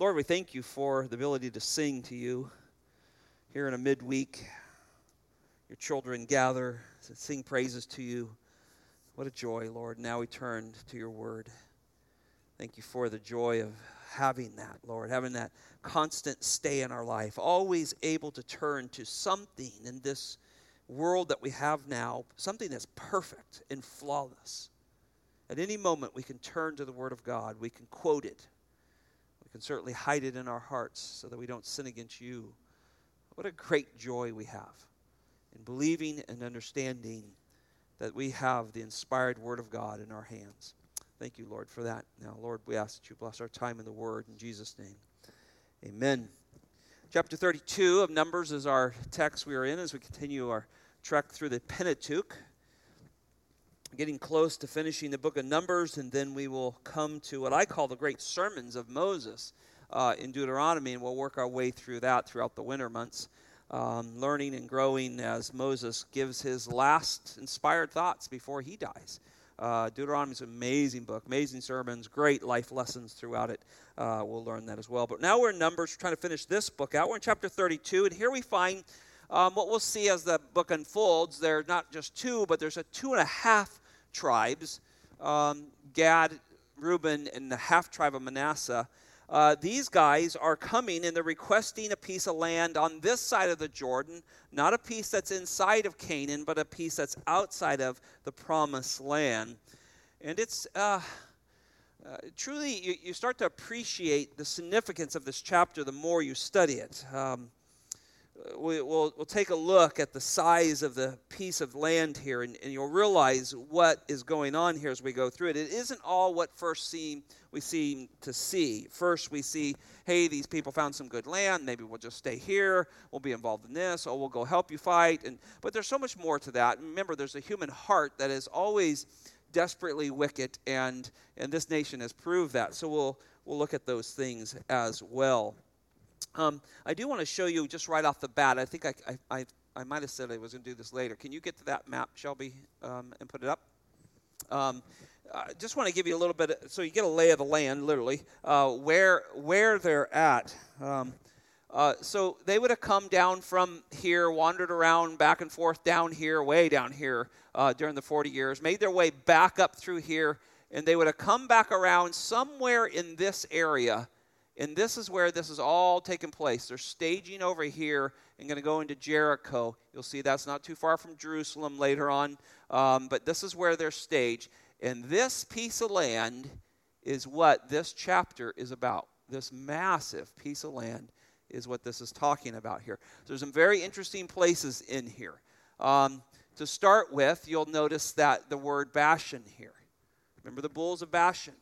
Lord, we thank you for the ability to sing to you here in a midweek. Your children gather to sing praises to you. What a joy, Lord. Now we turn to your word. Thank you for the joy of having that, Lord, having that constant stay in our life, always able to turn to something in this world that we have now, something that's perfect and flawless. At any moment, we can turn to the Word of God. We can quote it. We can certainly hide it in our hearts so that we don't sin against you. What a great joy we have in believing and understanding that we have the inspired Word of God in our hands. Thank you, Lord, for that. Now, Lord, we ask that you bless our time in the Word in Jesus' name. Amen. Chapter 32 of Numbers is our text we are in as we continue our trek through the Pentateuch. Getting close to finishing the book of Numbers, and then we will come to what I call the great sermons of Moses uh, in Deuteronomy, and we'll work our way through that throughout the winter months, um, learning and growing as Moses gives his last inspired thoughts before he dies. Uh, Deuteronomy is an amazing book, amazing sermons, great life lessons throughout it. Uh, we'll learn that as well. But now we're in Numbers, we're trying to finish this book out. We're in chapter 32, and here we find um, what we'll see as the book unfolds. There are not just two, but there's a two and a half tribes um, Gad, Reuben, and the half tribe of Manasseh. Uh, these guys are coming and they're requesting a piece of land on this side of the Jordan, not a piece that's inside of Canaan, but a piece that's outside of the promised land. And it's uh, uh, truly, you, you, start to appreciate the significance of this chapter the more you study it. Um, we, will we'll take a look at the size of the piece of land here, and, and, you'll realize what is going on here as we go through it. It isn't all what first seem, we seem to see. First, we see, hey, these people found some good land. Maybe we'll just stay here. We'll be involved in this, or we'll go help you fight. And, but there's so much more to that. Remember, there's a human heart that is always desperately wicked, and, and this nation has proved that. So we'll, we'll look at those things as well. Um, I do want to show you just right off the bat. I think I, I, I, I might have said I was going to do this later. Can you get to that map, Shelby, um, and put it up? Um, I just want to give you a little bit, of, so you get a lay of the land, literally, uh, where where they're at. Um, uh, so they would have come down from here, wandered around back and forth down here, way down here uh, during the 40 years, made their way back up through here, and they would have come back around somewhere in this area and this is where this is all taking place. They're staging over here and going to go into Jericho. You'll see that's not too far from Jerusalem later on. Um, but this is where they're staged. And this piece of land is what this chapter is about. This massive piece of land is what this is talking about here. There's some very interesting places in here. Um, to start with, you'll notice that the word Bashan here. Remember the bulls of Bashan?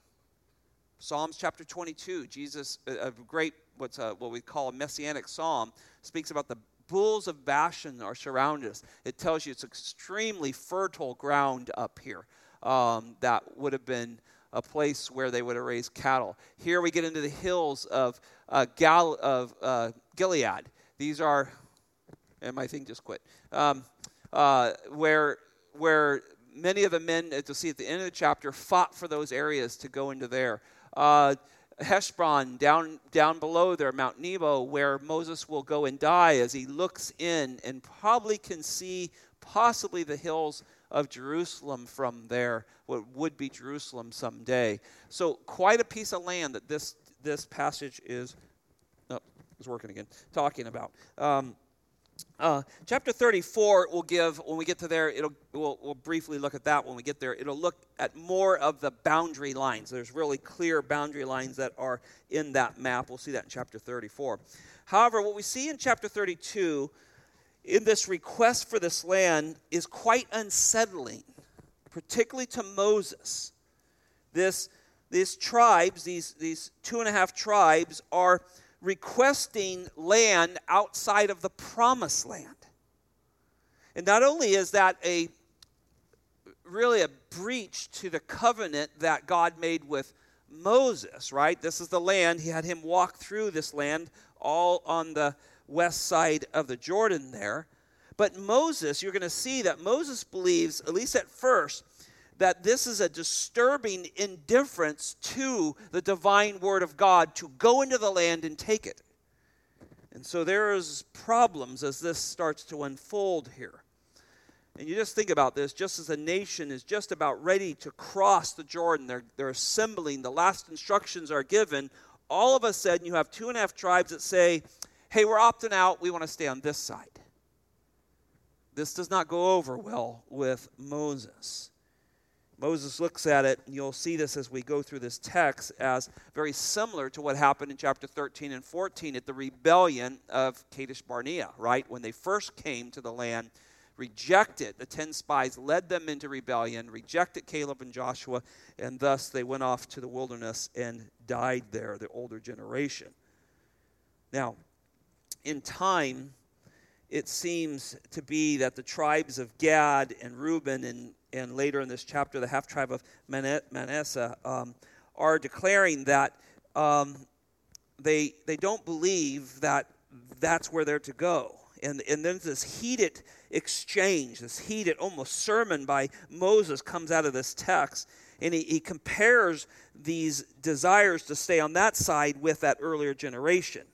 Psalms chapter 22, Jesus, a great, what's a, what we call a messianic psalm, speaks about the bulls of Bashan are surrounded us. It tells you it's extremely fertile ground up here. Um, that would have been a place where they would have raised cattle. Here we get into the hills of, uh, Gal- of uh, Gilead. These are, and my thing just quit, um, uh, where, where many of the men, to see at the end of the chapter, fought for those areas to go into there uh, Heshbon, down, down below there, Mount Nebo, where Moses will go and die as he looks in and probably can see possibly the hills of Jerusalem from there, what would be Jerusalem someday. So, quite a piece of land that this, this passage is, oh, is working again, talking about. Um, uh, chapter 34 will give, when we get to there, it'll, we'll, we'll briefly look at that when we get there. It'll look at more of the boundary lines. There's really clear boundary lines that are in that map. We'll see that in chapter 34. However, what we see in chapter 32 in this request for this land is quite unsettling, particularly to Moses. This, these tribes, these, these two and a half tribes, are requesting land outside of the promised land. And not only is that a really a breach to the covenant that God made with Moses, right? This is the land. He had him walk through this land all on the west side of the Jordan there. But Moses, you're going to see that Moses believes, at least at first, that this is a disturbing indifference to the divine word of God to go into the land and take it. And so there's problems as this starts to unfold here. And you just think about this just as a nation is just about ready to cross the Jordan, they're, they're assembling, the last instructions are given. All of a sudden, you have two and a half tribes that say, Hey, we're opting out, we want to stay on this side. This does not go over well with Moses. Moses looks at it, and you'll see this as we go through this text, as very similar to what happened in chapter 13 and 14 at the rebellion of Kadesh Barnea, right? When they first came to the land, rejected, the 10 spies led them into rebellion, rejected Caleb and Joshua, and thus they went off to the wilderness and died there, the older generation. Now, in time, it seems to be that the tribes of Gad and Reuben and and later in this chapter, the half tribe of Manasseh, um, are declaring that um, they, they don't believe that that's where they're to go. And, and then this heated exchange, this heated almost sermon by Moses comes out of this text. And he, he compares these desires to stay on that side with that earlier generation.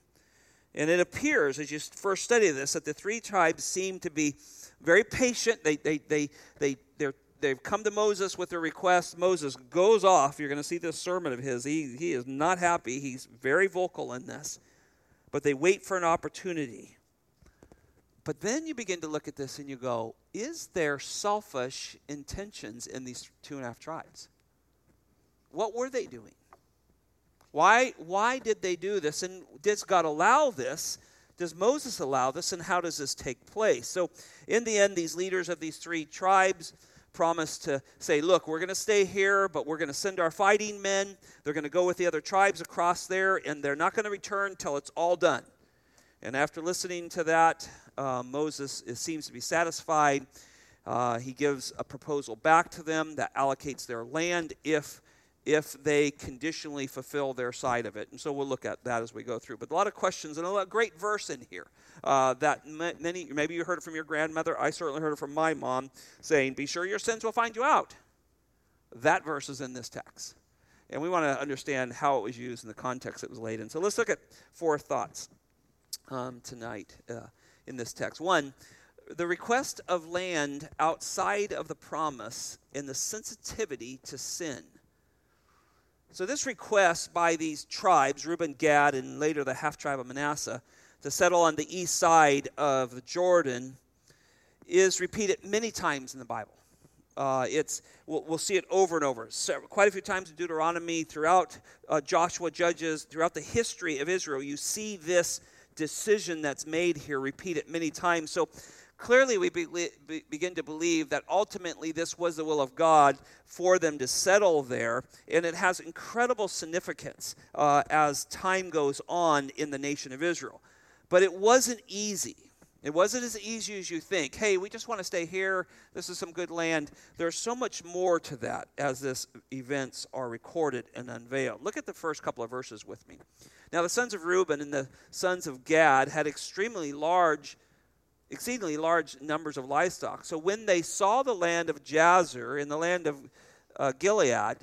And it appears, as you first study this, that the three tribes seem to be very patient. They, they, they, they, they're they've come to Moses with their request. Moses goes off. You're going to see this sermon of his. He, he is not happy. He's very vocal in this. But they wait for an opportunity. But then you begin to look at this and you go, is there selfish intentions in these two and a half tribes? What were they doing? Why, why did they do this? And does God allow this? Does Moses allow this? And how does this take place? So, in the end, these leaders of these three tribes promised to say, look, we're going to stay here, but we're going to send our fighting men. They're going to go with the other tribes across there, and they're not going to return until it's all done. And after listening to that, uh, Moses seems to be satisfied. Uh, he gives a proposal back to them that allocates their land if if they conditionally fulfill their side of it. And so we'll look at that as we go through. But a lot of questions and a great verse in here uh, that many, maybe you heard it from your grandmother. I certainly heard it from my mom saying, Be sure your sins will find you out. That verse is in this text. And we want to understand how it was used in the context it was laid in. So let's look at four thoughts um, tonight uh, in this text. One, the request of land outside of the promise and the sensitivity to sin. So, this request by these tribes, Reuben, Gad, and later the half tribe of Manasseh, to settle on the east side of the Jordan, is repeated many times in the Bible. Uh, it's we'll, we'll, see it over and over, so, quite a few times in Deuteronomy, throughout uh, Joshua, Judges, throughout the history of Israel. You see this decision that's made here repeated many times. So clearly we be, be, begin to believe that ultimately this was the will of God for them to settle there, and it has incredible significance uh, as time goes on in the nation of Israel. But it wasn't easy. It wasn't as easy as you think. Hey, we just want to stay here. This is some good land. There's so much more to that as these events are recorded and unveiled. Look at the first couple of verses with me. Now, the sons of Reuben and the sons of Gad had extremely large exceedingly large numbers of livestock. So when they saw the land of Jazer in the land of uh, Gilead,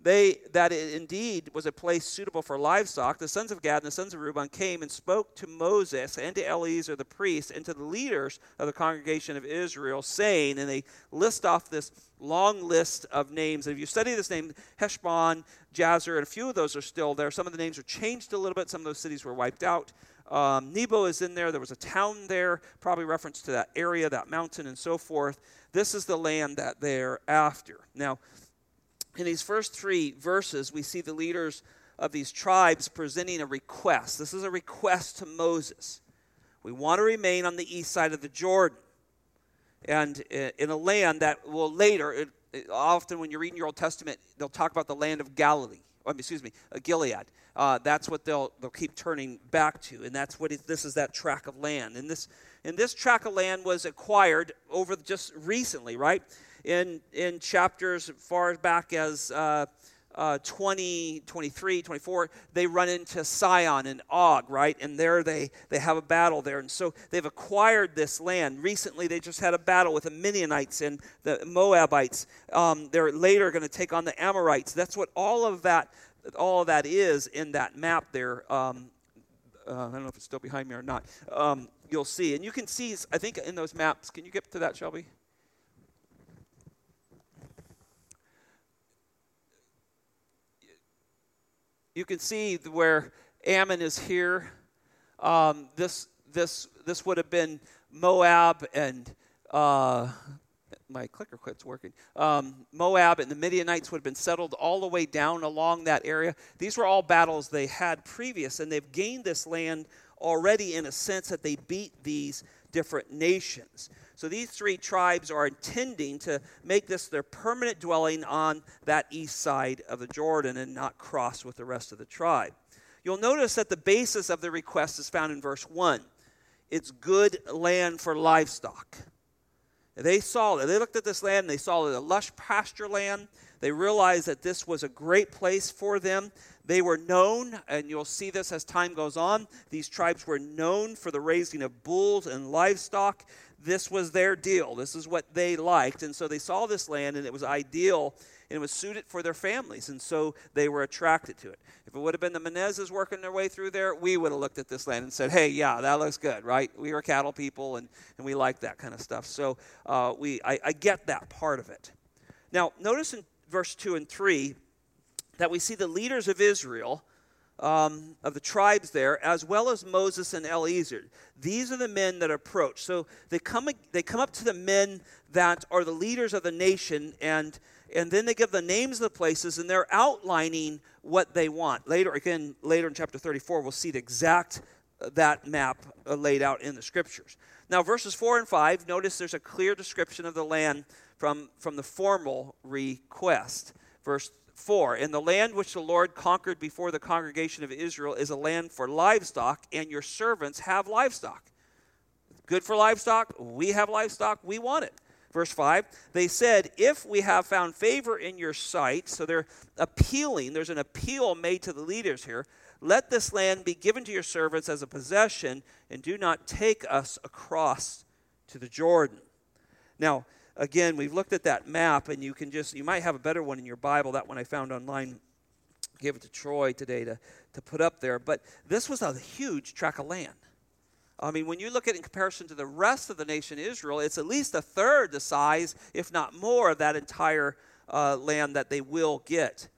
they that it indeed was a place suitable for livestock. The sons of Gad and the sons of Reuben came and spoke to Moses and to Eleazar the priest and to the leaders of the congregation of Israel, saying, and they list off this long list of names. And if you study this name, Heshbon, Jazer, and a few of those are still there. Some of the names are changed a little bit. Some of those cities were wiped out. Um, Nebo is in there. There was a town there, probably reference to that area, that mountain, and so forth. This is the land that they're after. Now, in these first three verses, we see the leaders of these tribes presenting a request. This is a request to Moses. We want to remain on the east side of the Jordan and in a land that will later, it, it, often when you're reading your Old Testament, they'll talk about the land of Galilee excuse me, uh, Gilead. Uh, that's what they'll they'll keep turning back to, and that's what it, this is that track of land. And this and this tract of land was acquired over just recently, right? In in chapters far back as uh, uh, 20, 23, 24, they run into Sihon and Og, right? And there they, they have a battle there. And so they've acquired this land. Recently, they just had a battle with the Midianites and the Moabites. Um, they're later going to take on the Amorites. That's what all of that, all that is in that map there. Um, uh, I don't know if it's still behind me or not. Um, you'll see. And you can see, I think, in those maps. Can you get to that, Shelby? you can see where Ammon is here. Um, this this this would have been Moab and uh, my clicker quits working. Um, Moab and the Midianites would have been settled all the way down along that area. These were all battles they had previous, and they've gained this land already in a sense that they beat these different nations. So these three tribes are intending to make this their permanent dwelling on that east side of the Jordan and not cross with the rest of the tribe. You'll notice that the basis of the request is found in verse 1. It's good land for livestock. They saw it. They looked at this land and they saw it a lush pasture land. They realized that this was a great place for them. They were known, and you'll see this as time goes on. These tribes were known for the raising of bulls and livestock this was their deal. This is what they liked. And so they saw this land and it was ideal and it was suited for their families. And so they were attracted to it. If it would have been the Menezes working their way through there, we would have looked at this land and said, hey, yeah, that looks good, right? We were cattle people and, and we like that kind of stuff. So uh, we, I, I get that part of it. Now, notice in verse 2 and 3 that we see the leaders of Israel um, of the tribes there, as well as Moses and Eleazar. These are the men that approach. So they come, they come up to the men that are the leaders of the nation, and, and then they give the names of the places, and they're outlining what they want. Later, again, later in chapter 34, we'll see the exact uh, that map uh, laid out in the scriptures. Now, verses 4 and 5, notice there's a clear description of the land from, from the formal request. Verse 4 In the land which the Lord conquered before the congregation of Israel is a land for livestock, and your servants have livestock. Good for livestock. We have livestock. We want it. Verse 5 They said, If we have found favor in your sight, so they're appealing, there's an appeal made to the leaders here. Let this land be given to your servants as a possession, and do not take us across to the Jordan. Now, again, we've looked at that map, and you can just, you might have a better one in your Bible. That one I found online. Gave it to Troy today to, to put up there. But this was a huge tract of land. I mean, when you look at it in comparison to the rest of the nation Israel, it's at least a third the size, if not more, of that entire uh, land that they will get.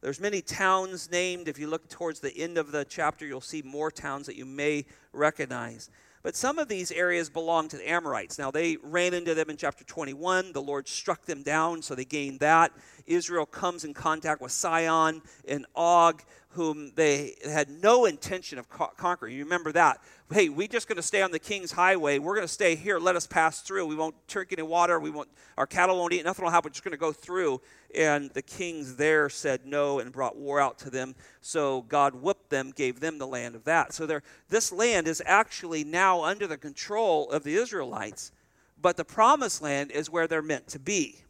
There's many towns named. If you look towards the end of the chapter, you'll see more towns that you may recognize. But some of these areas belong to the Amorites. Now, they ran into them in chapter 21. The Lord struck them down, so they gained that. Israel comes in contact with Sihon and Og, whom they had no intention of conquering. You remember that hey, we're just going to stay on the king's highway. We're going to stay here. Let us pass through. We won't drink any water. We won't. Our cattle won't eat. Nothing will happen. We're just going to go through. And the kings there said no and brought war out to them. So God whooped them, gave them the land of that. So this land is actually now under the control of the Israelites. But the promised land is where they're meant to be.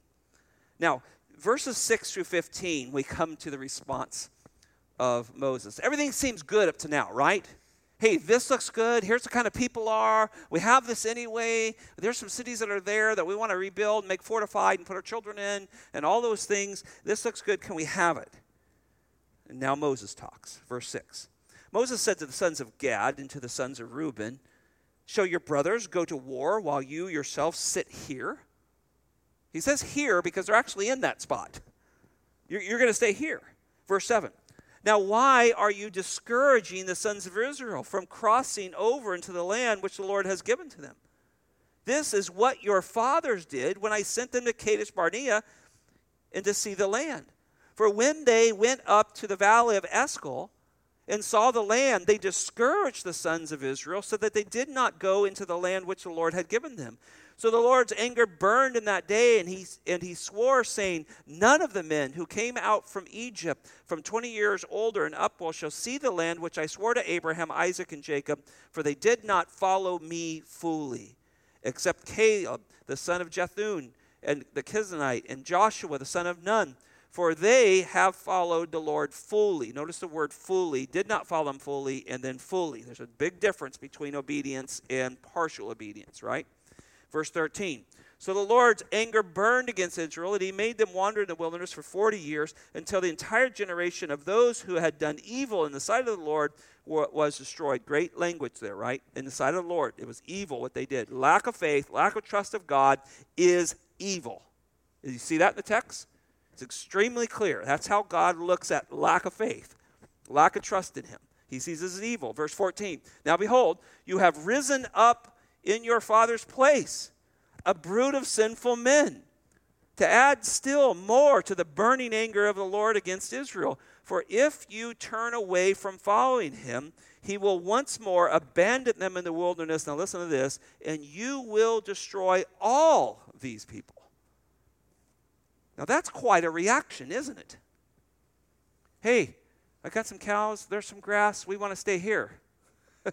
Now, verses 6 through 15, we come to the response of Moses. Everything seems good up to now, right? hey, this looks good. Here's the kind of people are. We have this anyway. There's some cities that are there that we want to rebuild, make fortified, and put our children in, and all those things. This looks good. Can we have it? And now Moses talks. Verse 6. Moses said to the sons of Gad and to the sons of Reuben, Shall your brothers go to war while you yourself sit here? He says here because they're actually in that spot. You're, you're going to stay here. Verse 7. Now, why are you discouraging the sons of Israel from crossing over into the land which the Lord has given to them? This is what your fathers did when I sent them to Kadesh Barnea and to see the land. For when they went up to the valley of Eshcol and saw the land, they discouraged the sons of Israel so that they did not go into the land which the Lord had given them. So the Lord's anger burned in that day, and he, and he swore, saying, None of the men who came out from Egypt from 20 years older and upward shall see the land which I swore to Abraham, Isaac, and Jacob, for they did not follow me fully, except Caleb, the son of Jephunneh, and the Kenizzite, and Joshua, the son of Nun For they have followed the Lord fully. Notice the word fully, did not follow him fully, and then fully. There's a big difference between obedience and partial obedience, right? Verse 13. So the Lord's anger burned against Israel, and he made them wander in the wilderness for 40 years until the entire generation of those who had done evil in the sight of the Lord was destroyed. Great language there, right? In the sight of the Lord. It was evil what they did. Lack of faith, lack of trust of God is evil. You see that in the text? It's extremely clear. That's how God looks at lack of faith, lack of trust in Him. He sees this as evil. Verse 14 Now behold, you have risen up in your father's place, a brood of sinful men, to add still more to the burning anger of the Lord against Israel. For if you turn away from following him, he will once more abandon them in the wilderness. Now, listen to this, and you will destroy all these people. Now that's quite a reaction, isn't it? Hey, I got some cows, there's some grass, we want to stay here.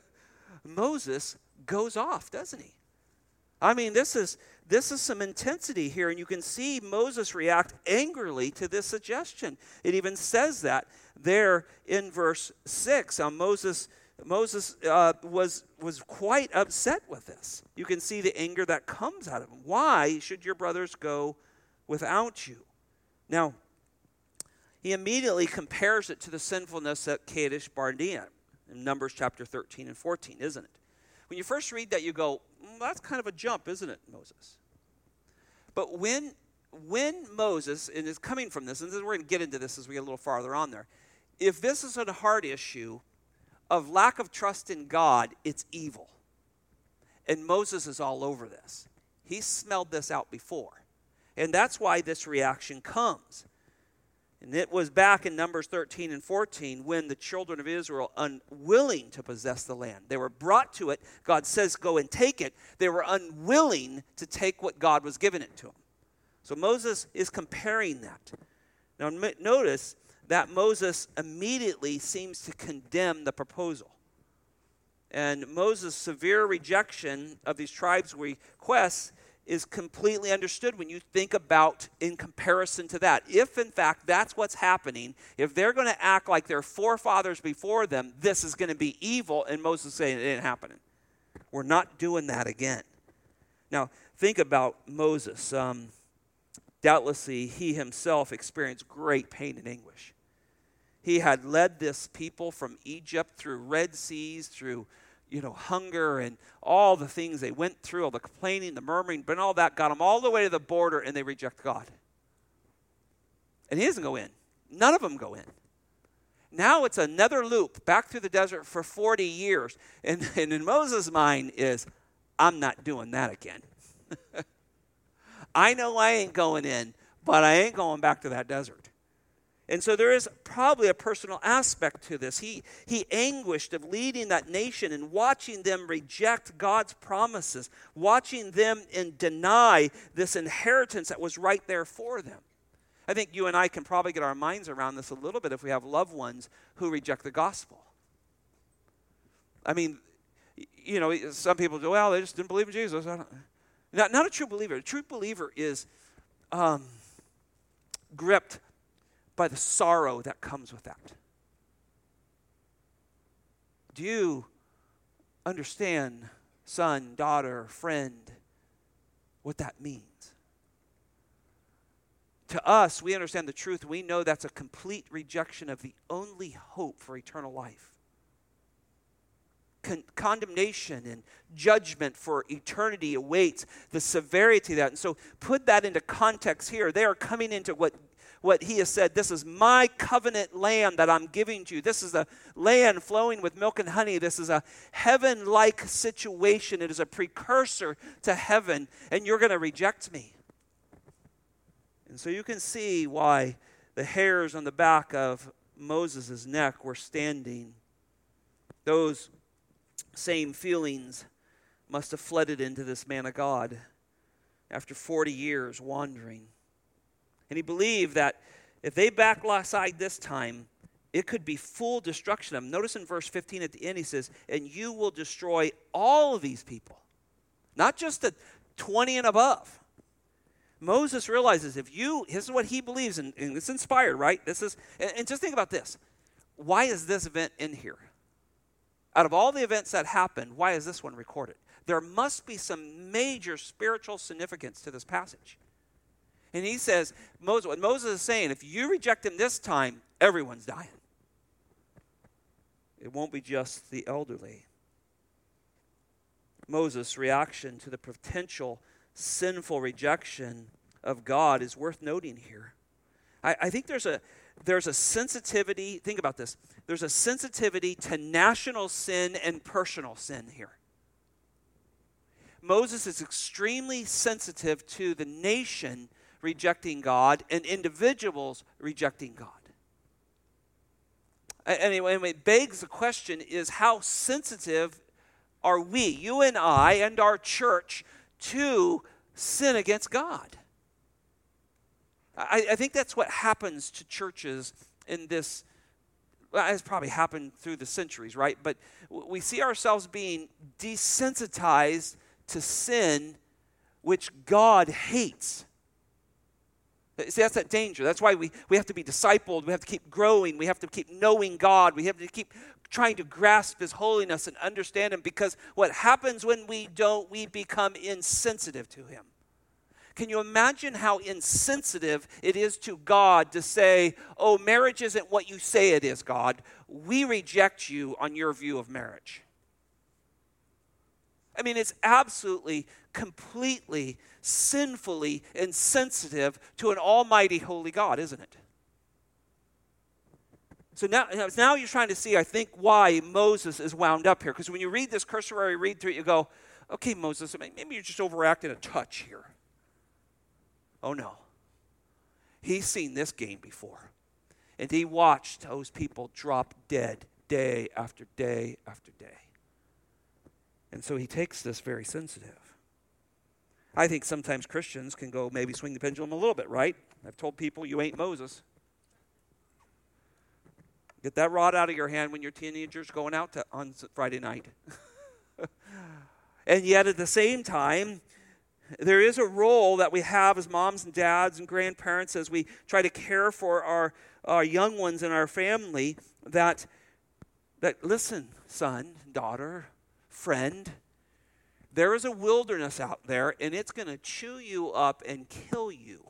Moses goes off, doesn't he? I mean, this is this is some intensity here, and you can see Moses react angrily to this suggestion. It even says that there in verse six. On Moses, Moses uh, was was quite upset with this. You can see the anger that comes out of him. Why should your brothers go without you. Now, he immediately compares it to the sinfulness at Kadesh Barnea in Numbers chapter 13 and 14, isn't it? When you first read that, you go, mm, that's kind of a jump, isn't it, Moses? But when, when Moses, and coming from this, and we're going to get into this as we get a little farther on there, if this is a heart issue of lack of trust in God, it's evil. And Moses is all over this. He smelled this out before. And that's why this reaction comes. And it was back in Numbers 13 and 14 when the children of Israel, unwilling to possess the land, they were brought to it. God says, Go and take it. They were unwilling to take what God was giving it to them. So Moses is comparing that. Now, notice that Moses immediately seems to condemn the proposal. And Moses' severe rejection of these tribes' requests is completely understood when you think about in comparison to that. If, in fact, that's what's happening, if they're going to act like their forefathers before them, this is going to be evil, and Moses saying it ain't happening. We're not doing that again. Now, think about Moses. Um, doubtlessly, he himself experienced great pain and anguish. He had led this people from Egypt through Red Seas, through you know, hunger and all the things they went through, all the complaining, the murmuring, but all that got them all the way to the border and they reject God. And he doesn't go in. None of them go in. Now it's another loop back through the desert for 40 years. And, and in Moses' mind is, I'm not doing that again. I know I ain't going in, but I ain't going back to that desert. And so there is probably a personal aspect to this. He, he anguished of leading that nation and watching them reject God's promises, watching them and deny this inheritance that was right there for them. I think you and I can probably get our minds around this a little bit if we have loved ones who reject the gospel. I mean, you know, some people go, well, they just didn't believe in Jesus. Not, not a true believer. A true believer is um, gripped by the sorrow that comes with that. Do you understand, son, daughter, friend, what that means? To us, we understand the truth. We know that's a complete rejection of the only hope for eternal life. Con- condemnation and judgment for eternity awaits the severity of that. And so, put that into context here. They are coming into what what he has said this is my covenant land that I'm giving to you. This is a land flowing with milk and honey. This is a heaven like situation. It is a precursor to heaven, and you're going to reject me. And so you can see why the hairs on the back of Moses' neck were standing. Those same feelings must have flooded into this man of God after 40 years wandering. And he believed that if they backslide this time, it could be full destruction of them. Notice in verse 15 at the end, he says, And you will destroy all of these people, not just the 20 and above. Moses realizes if you, this is what he believes, and, it's inspired, right? This is, and, and just think about this. Why is this event in here? Out of all the events that happened, why is this one recorded? There must be some major spiritual significance to this passage. And he says, Moses, what Moses is saying, if you reject him this time, everyone's dying. It won't be just the elderly. Moses' reaction to the potential sinful rejection of God is worth noting here. I, I think there's a there's a sensitivity, think about this. There's a sensitivity to national sin and personal sin here. Moses is extremely sensitive to the nation rejecting God and individuals rejecting God. Anyway, it begs the question is how sensitive are we, you and I, and our church, to sin against God? I, I think that's what happens to churches in this. Well, it's probably happened through the centuries, right? But we see ourselves being desensitized to sin, which God hates. See, that's that danger. That's why we, we have to be discipled. We have to keep growing. We have to keep knowing God. We have to keep trying to grasp His holiness and understand Him because what happens when we don't, we become insensitive to Him. Can you imagine how insensitive it is to God to say, Oh, marriage isn't what you say it is, God. We reject you on your view of marriage. I mean, it's absolutely, completely, sinfully insensitive to an almighty holy God, isn't it? So now, now you're trying to see, I think, why Moses is wound up here. Because when you read this cursory read through it, you go, okay, Moses, maybe you're just overacting a touch here. Oh no. He's seen this game before. And he watched those people drop dead day after day after day. And so he takes this very sensitive. I think sometimes Christians can go maybe swing the pendulum a little bit, right? I've told people you ain't Moses. Get that rod out of your hand when your teenager's going out to, on Friday night. and yet at the same time, there is a role that we have as moms and dads and grandparents as we try to care for our, our young ones in our family that, that listen, son, daughter, friend, there is a wilderness out there and it's going to chew you up and kill you.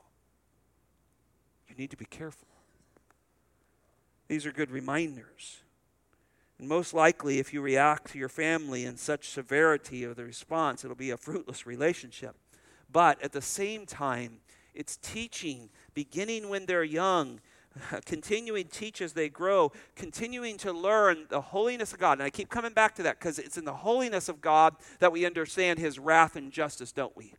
You need to be careful. These are good reminders. And most likely, if you react to your family in such severity of the response, it'll be a fruitless relationship. But at the same time, it's teaching, beginning when they're young, continuing teach as they grow, continuing to learn the holiness of God. And I keep coming back to that because it's in the holiness of God that we understand his wrath and justice, don't we?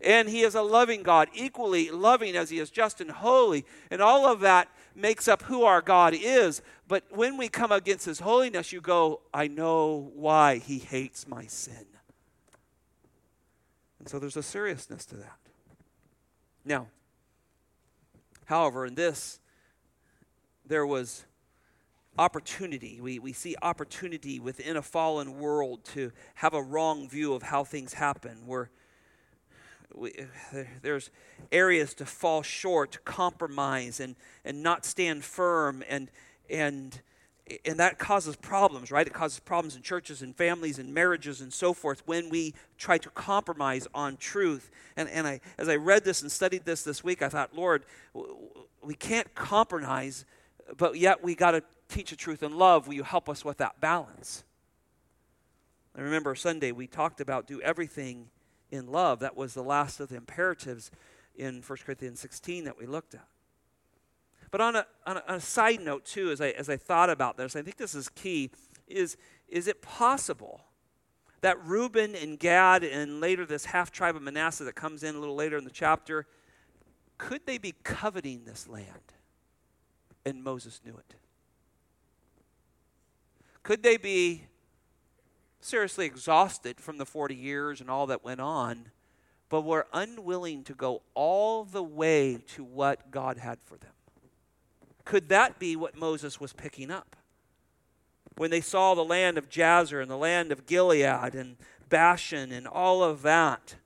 And he is a loving God, equally loving as he is just and holy. And all of that makes up who our God is. But when we come against his holiness, you go, I know why he hates my sin. And so there's a seriousness to that. Now, however, in this, there was opportunity. We, we see opportunity within a fallen world to have a wrong view of how things happen, where we, there's areas to fall short, to compromise, and, and not stand firm, and, and and that causes problems, right? It causes problems in churches and families and marriages and so forth when we try to compromise on truth. And, and I, as I read this and studied this this week, I thought, Lord, we can't compromise, but yet we got to teach the truth in love. Will you help us with that balance? I remember Sunday we talked about do everything in love. That was the last of the imperatives in 1 Corinthians 16 that we looked at. But on a, on a, on a side note, too, as I, as I thought about this, I think this is key, is, is it possible that Reuben and Gad and later this half tribe of Manasseh that comes in a little later in the chapter, could they be coveting this land? And Moses knew it. Could they be seriously exhausted from the 40 years and all that went on, but were unwilling to go all the way to what God had for them? Could that be what Moses was picking up? When they saw the land of Jazer and the land of Gilead and Bashan and all of that,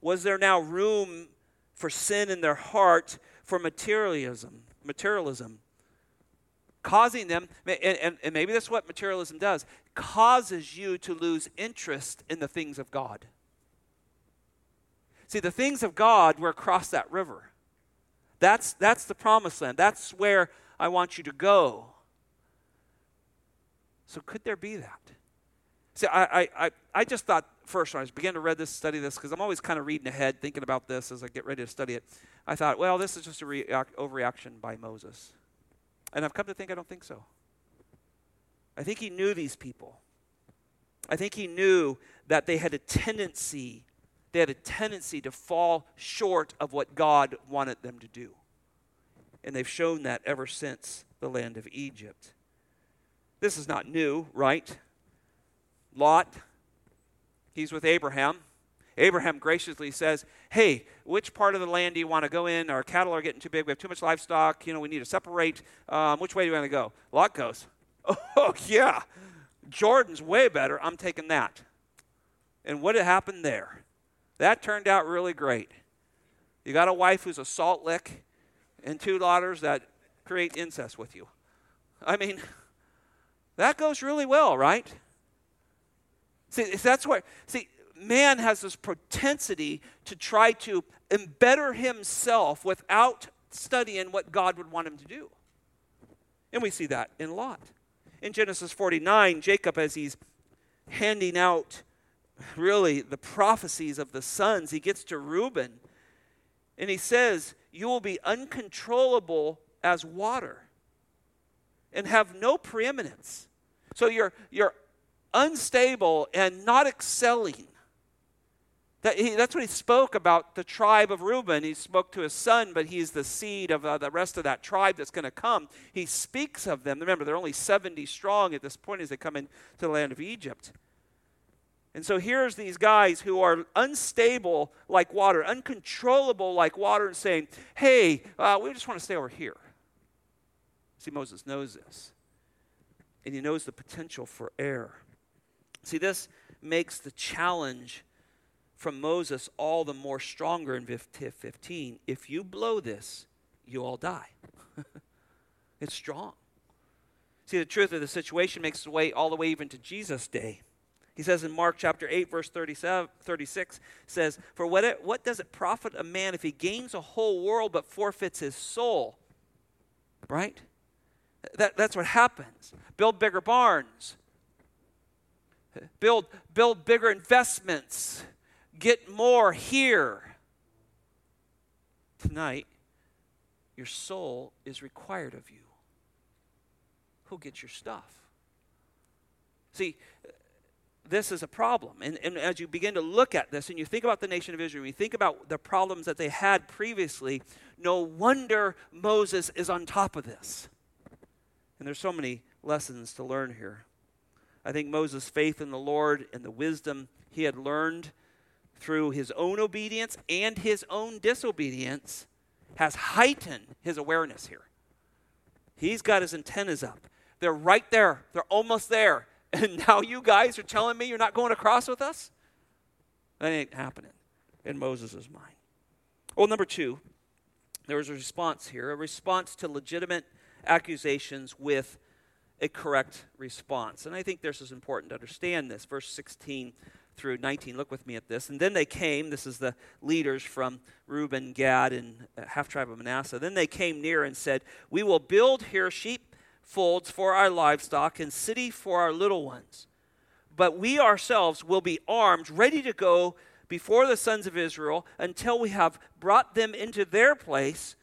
Was there now room for sin in their heart for materialism? Materialism. Causing them, and, and, and maybe that's what materialism does, causes you to lose interest in the things of God. See, the things of God were across that river. That's, that's the promised land. That's where I want you to go. So, could there be that? See, I, I, I just thought first when I was beginning to read this, study this, because I'm always kind of reading ahead, thinking about this as I get ready to study it. I thought, well, this is just a react, overreaction by Moses. And I've come to think I don't think so. I think he knew these people. I think he knew that they had a tendency, they had a tendency to fall short of what God wanted them to do. And they've shown that ever since the land of Egypt. This is not new, right? Lot, he's with Abraham. Abraham graciously says, Hey, which part of the land do you want to go in? Our cattle are getting too big. We have too much livestock. You know, we need to separate. Um, which way do you want to go? Lot goes, Oh, yeah. Jordan's way better. I'm taking that. And what had happened there? That turned out really great. You got a wife who's a salt lick and two daughters that create incest with you. I mean, that goes really well, right? See, that's where, see, man has this propensity to try to embetter himself without studying what God would want him to do. And we see that in Lot. In Genesis 49, Jacob, as he's handing out really the prophecies of the sons, he gets to Reuben and he says, You will be uncontrollable as water and have no preeminence. So you're, you're unstable and not excelling. That he, that's what he spoke about the tribe of Reuben. He spoke to his son, but he's the seed of uh, the rest of that tribe that's going to come. He speaks of them. Remember, they're only 70 strong at this point as they come into the land of Egypt. And so here's these guys who are unstable like water, uncontrollable like water, and saying, hey, uh, we just want to stay over here. See, Moses knows this. And he knows the potential for error. See, this makes the challenge from Moses all the more stronger in 15. If you blow this, you all die. it's strong. See, the truth of the situation makes its way all the way even to Jesus' day. He says in Mark chapter 8, verse 37, 36, says, For what, it, what does it profit a man if he gains a whole world but forfeits his soul? Right? That, that's what happens. Build bigger barns, build, build bigger investments, get more here. Tonight, your soul is required of you. Who gets your stuff? See, this is a problem. And, and as you begin to look at this and you think about the nation of Israel, you think about the problems that they had previously, no wonder Moses is on top of this. And there's so many lessons to learn here. I think Moses' faith in the Lord and the wisdom he had learned through his own obedience and his own disobedience has heightened his awareness here. He's got his antennas up. They're right there, they're almost there. And now you guys are telling me you're not going across with us? That ain't happening in Moses' mind. Well, number two, there was a response here a response to legitimate accusations with a correct response. And I think this is important to understand this. Verse 16 through 19, look with me at this. And then they came, this is the leaders from Reuben, Gad, and uh, half tribe of Manasseh. Then they came near and said, We will build here sheepfolds for our livestock and city for our little ones. But we ourselves will be armed, ready to go before the sons of Israel until we have brought them into their place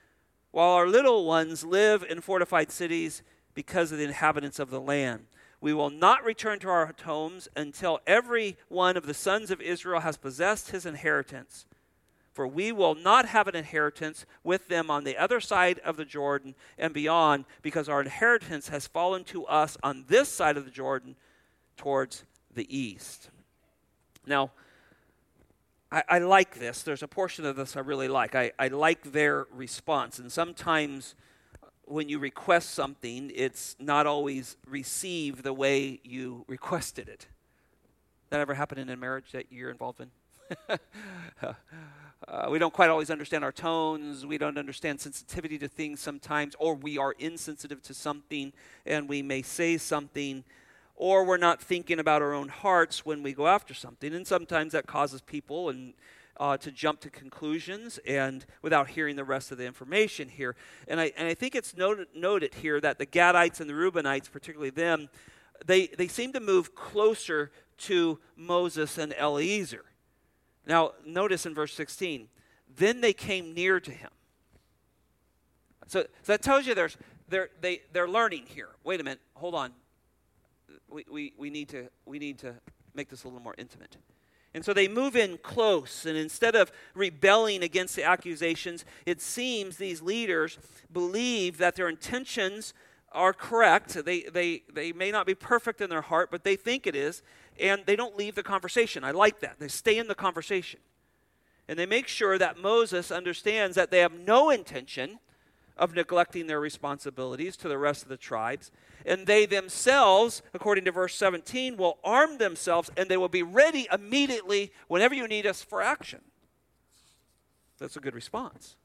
while our little ones live in fortified cities because of the inhabitants of the land. We will not return to our homes until every one of the sons of Israel has possessed his inheritance. For we will not have an inheritance with them on the other side of the Jordan and beyond, because our inheritance has fallen to us on this side of the Jordan towards the east. Now, I, I, like this. There's a portion of this I really like. I, I like their response. And sometimes when you request something, it's not always received the way you requested it. That ever happened in a marriage that you're involved in? uh, we don't quite always understand our tones. We don't understand sensitivity to things sometimes, or we are insensitive to something and we may say something, or we're not thinking about our own hearts when we go after something. And sometimes that causes people and uh, to jump to conclusions and without hearing the rest of the information here. And I, and I think it's noted, noted here that the Gadites and the Reubenites, particularly them, they, they seem to move closer to Moses and Eleazar. Now, notice in verse 16, then they came near to him. So, so that tells you there's, they're, they, they're learning here. Wait a minute, hold on. We, we, we, need to, we need to make this a little more intimate. And so they move in close, and instead of rebelling against the accusations, it seems these leaders believe that their intentions are correct. They, they, they may not be perfect in their heart, but they think it is, and they don't leave the conversation. I like that. They stay in the conversation. And they make sure that Moses understands that they have no intention of neglecting their responsibilities to the rest of the tribes. And they themselves, according to verse 17, will arm themselves and they will be ready immediately whenever you need us for action. That's a good response.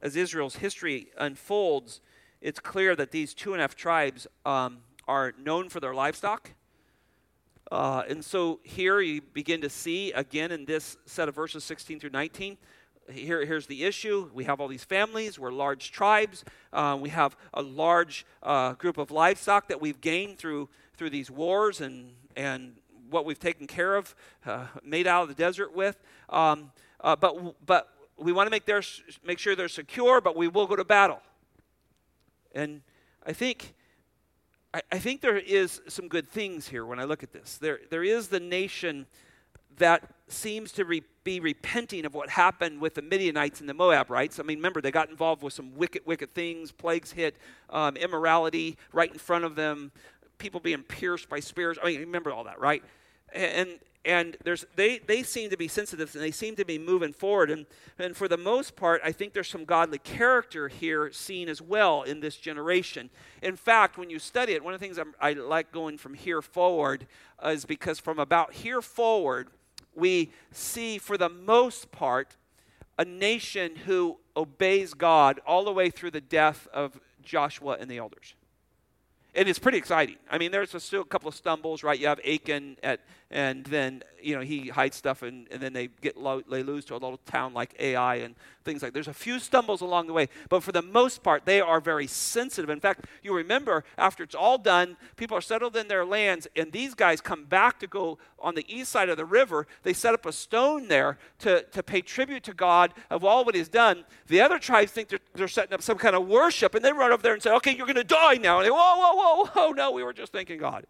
As Israel's history unfolds, it's clear that these two and a half tribes um, are known for their livestock. Uh, and so here you begin to see, again, in this set of verses 16 through 19, here, here's the issue. We have all these families. We're large tribes. Uh, we have a large uh, group of livestock that we've gained through, through these wars and, and what we've taken care of, uh, made out of the desert with. Um, uh, but, but we want to make, their, make sure they're secure, but we will go to battle. And I think, I, I think there is some good things here when I look at this. There, there is the nation that seems to re- be repenting of what happened with the Midianites and the Moabites. I mean, remember, they got involved with some wicked, wicked things. Plagues hit, um, immorality right in front of them, people being pierced by spears. I mean, remember all that, right? And, and there's, they, they seem to be sensitive and they seem to be moving forward. And, and for the most part, I think there's some godly character here seen as well in this generation. In fact, when you study it, one of the things I'm, i like going from here forward uh, is because from about here forward, we see, for the most part, a nation who obeys God all the way through the death of Joshua and the elders. And it's pretty exciting. I mean, there's still a couple of stumbles, right? You have Achan at and then you know he hides stuff and, and then they get lo- they lose to a little town like ai and things like there's a few stumbles along the way but for the most part they are very sensitive. In fact you remember after it's all done people are settled in their lands and these guys come back to go on the east side of the river. They set up a stone there to, to pay tribute to god of all what he's done. The other tribes think they're, they're setting up some kind of worship and they run over there and say okay you're going to die now. And they whoa whoa whoa whoa no we were just thanking god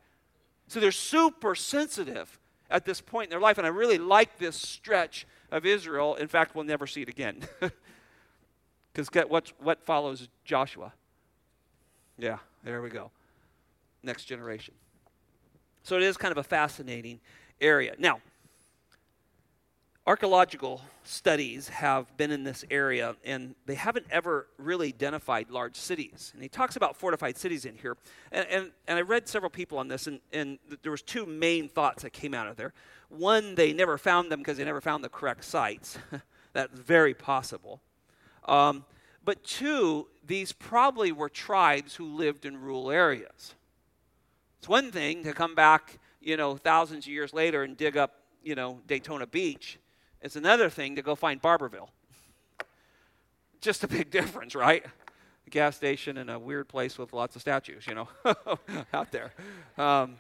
so they're super sensitive at this point in their life. And I really like this stretch of Israel. In fact, we'll never see it again. Because get what, what follows Joshua? Yeah, there we go. Next generation. So it is kind of a fascinating area. Now, archaeological studies have been in this area and they haven't ever really identified large cities. And he talks about fortified cities in here. And, and, and i read several people on this and, and there was two main thoughts that came out of there. One they never found them because they never found the correct sites. That's very possible. Um, but two these probably were tribes who lived in rural areas. It's one thing to come back you know thousands of years later and dig up you know daytona beach it's another thing to go find Barberville. Just a big difference, right? A gas station in a weird place with lots of statues, you know, out there. Um,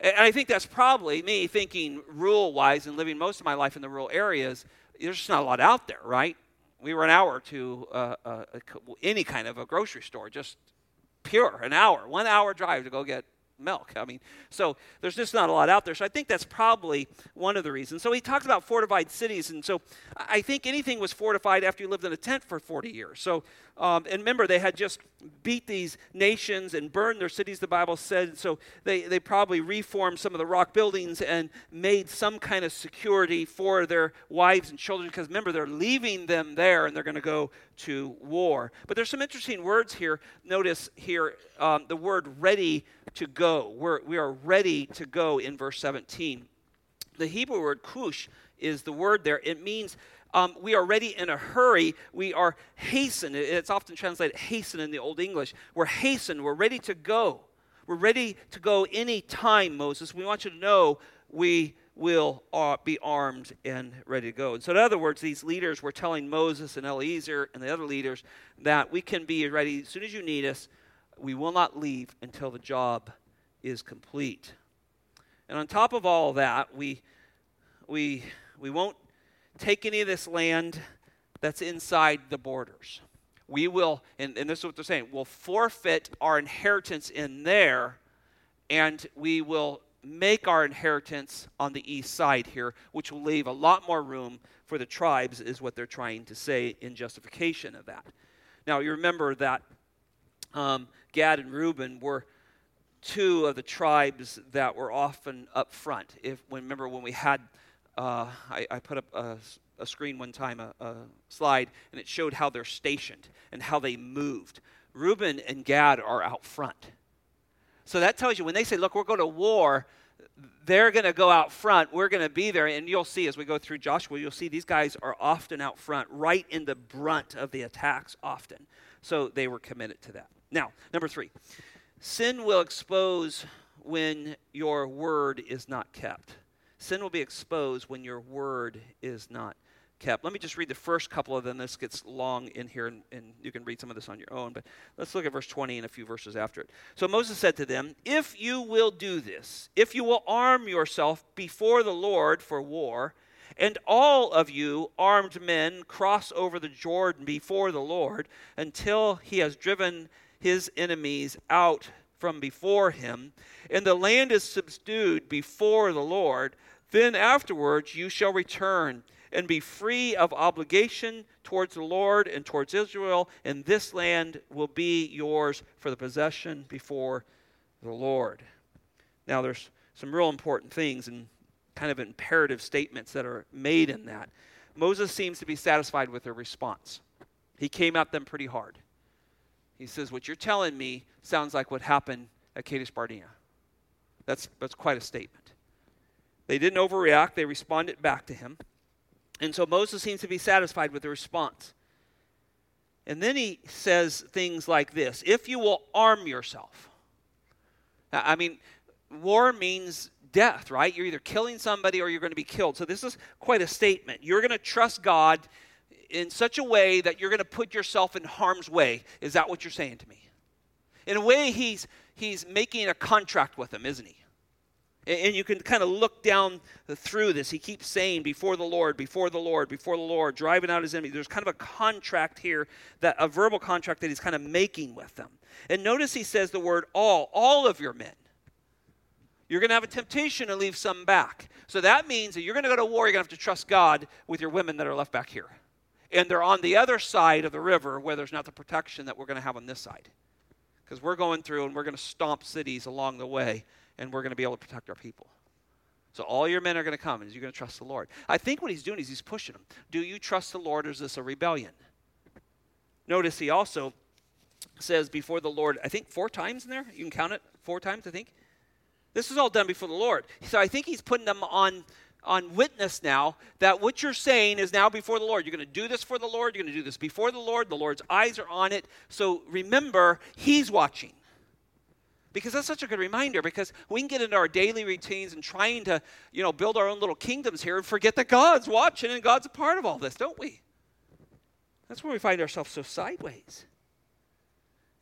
and I think that's probably me thinking rural wise and living most of my life in the rural areas. There's just not a lot out there, right? We were an hour to uh, uh, any kind of a grocery store, just pure, an hour, one hour drive to go get milk. I mean, so there's just not a lot out there. So I think that's probably one of the reasons. So he talks about fortified cities, and so I think anything was fortified after you lived in a tent for 40 years. So, um, and remember, they had just beat these nations and burned their cities, the Bible said. So they, they probably reformed some of the rock buildings and made some kind of security for their wives and children, because remember, they're leaving them there and they're going to go to war. But there's some interesting words here. Notice here um, the word ready to go. We're, we are ready to go in verse 17. The Hebrew word kush is the word there. It means um, we are ready in a hurry. We are hasten. It's often translated hasten in the Old English. We're hasten. We're ready to go. We're ready to go any time, Moses. We want you to know we will uh, be armed and ready to go. And so, in other words, these leaders were telling Moses and Eleazar and the other leaders that we can be ready as soon as you need us. We will not leave until the job is complete. And on top of all that, we, we, we won't take any of this land that's inside the borders. We will, and, and this is what they're saying, we'll forfeit our inheritance in there, and we will make our inheritance on the east side here, which will leave a lot more room for the tribes, is what they're trying to say in justification of that. Now, you remember that um, Gad and Reuben were two of the tribes that were often up front. If remember when we had, uh, I, I, put up a, a, screen one time, a, a slide, and it showed how they're stationed and how they moved. Reuben and Gad are out front. So that tells you when they say, look, we're going to war, they're going to go out front. We're going to be there. And you'll see as we go through Joshua, you'll see these guys are often out front, right in the brunt of the attacks, often. So they were committed to that. Now, number three sin will expose when your word is not kept. Sin will be exposed when your word is not kept. Let me just read the first couple of them. This gets long in here, and, and, you can read some of this on your own. But let's look at verse 20 and a few verses after it. So Moses said to them, If you will do this, if you will arm yourself before the Lord for war, and all of you armed men cross over the Jordan before the Lord until he has driven his enemies out from before him, and the land is subdued before the Lord, then afterwards you shall return and be free of obligation towards the Lord and towards Israel, and this land will be yours for the possession before the Lord. Now, there's some real important things and kind of imperative statements that are made in that. Moses seems to be satisfied with their response. He came at them pretty hard. He says, What you're telling me sounds like what happened at Kadesh Barnea. That's, that's quite a statement. They didn't overreact, they responded back to him. And so Moses seems to be satisfied with the response. And then he says things like this If you will arm yourself. I mean, war means death, right? You're either killing somebody or you're going to be killed. So this is quite a statement. You're going to trust God in such a way that you're going to put yourself in harm's way. Is that what you're saying to me? In a way, he's, he's making a contract with them, isn't he? And you can kind of look down through this. He keeps saying, before the Lord, before the Lord, before the Lord, driving out his enemy. There's kind of a contract here, that a verbal contract that he's kind of making with them. And notice he says the word all, all of your men. You're going to have a temptation to leave some back. So that means that you're going to go to war, you're going to have to trust God with your women that are left back here. And they're on the other side of the river where there's not the protection that we're going to have on this side. Because we're going through and we're going to stomp cities along the way and we're going to be able to protect our people. So all your men are going to come, and you're going to trust the Lord. I think what he's doing is he's pushing them. Do you trust the Lord, or is this a rebellion? Notice he also says before the Lord, I think four times in there. You can count it four times, I think. This is all done before the Lord. So I think he's putting them on on witness now that what you're saying is now before the Lord. You're going to do this for the Lord. You're going to do this before the Lord. The Lord's eyes are on it. So remember, He's watching because that's such a good reminder because we can get into our daily routines and trying to you know build our own little kingdoms here and forget that god's watching and god's a part of all this don't we that's where we find ourselves so sideways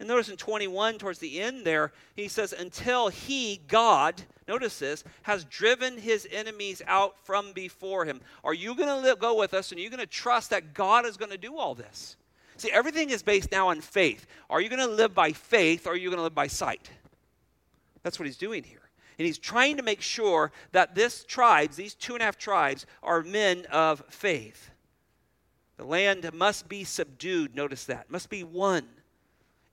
and notice in 21 towards the end there he says until he god notice this has driven his enemies out from before him are you going to go with us and are you going to trust that god is going to do all this see everything is based now on faith are you going to live by faith or are you going to live by sight that's what he's doing here. And he's trying to make sure that this tribes, these two and a half tribes, are men of faith. The land must be subdued. Notice that. Must be won.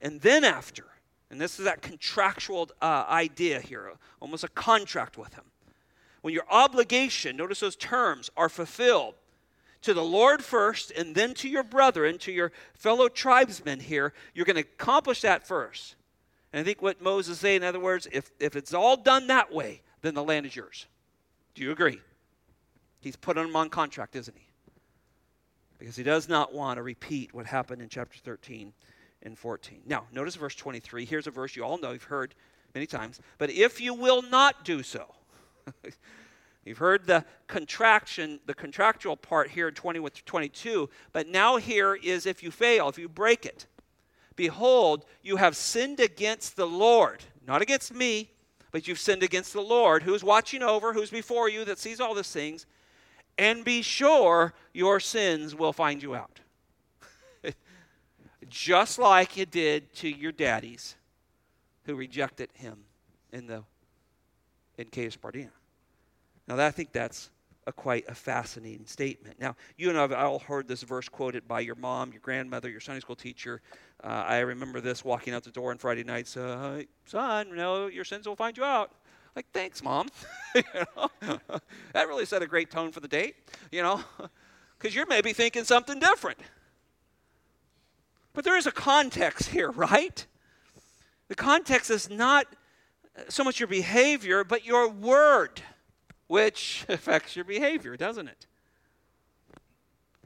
And then after, and this is that contractual uh, idea here, almost a contract with him. When your obligation, notice those terms, are fulfilled to the Lord first and then to your brethren, to your fellow tribesmen here, you're going to accomplish that first. And I think what Moses is saying, in other words, if, if it's all done that way, then the land is yours. Do you agree? He's put them on contract, isn't he? Because he does not want to repeat what happened in chapter 13 and 14. Now, notice verse 23. Here's a verse you all know, you've heard many times. But if you will not do so, You've heard the contraction, the contractual part here in 20 with 22, but now here is if you fail, if you break it. Behold, you have sinned against the Lord, not against me, but you've sinned against the Lord, who's watching over, who's before you, that sees all these things, and be sure your sins will find you out. Just like it did to your daddies who rejected him in the in Kadesh Barnea. Now, that, I think that's a quite a fascinating statement. Now, you and I have all heard this verse quoted by your mom, your grandmother, your Sunday school teacher. Uh, I remember this walking out the door on Friday nights. Uh, Son, you know, your sins will find you out. Like, thanks, mom. you know? that really set a great tone for the date, you know, because you're maybe thinking something different. But there is a context here, right? The context is not so much your behavior, but your word which affects your behavior, doesn't it?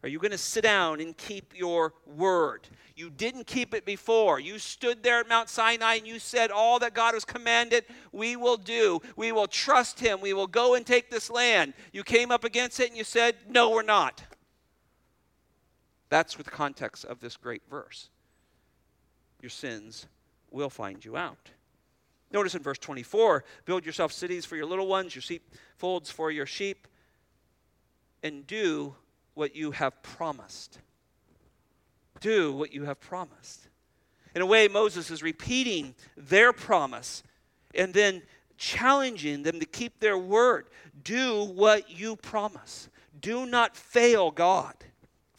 Are you going to sit down and keep your word? You didn't keep it before. You stood there at Mount Sinai and you said, All that God has commanded, we will do. We will trust Him. We will go and take this land. You came up against it and you said, No, we're not. That's what the context of this great verse. Your sins will find you out. Notice in verse 24 build yourself cities for your little ones, your sheep folds for your sheep, and do what you have promised. Do what you have promised. In a way, Moses is repeating their promise and then challenging them to keep their word. Do what you promise. Do not fail God.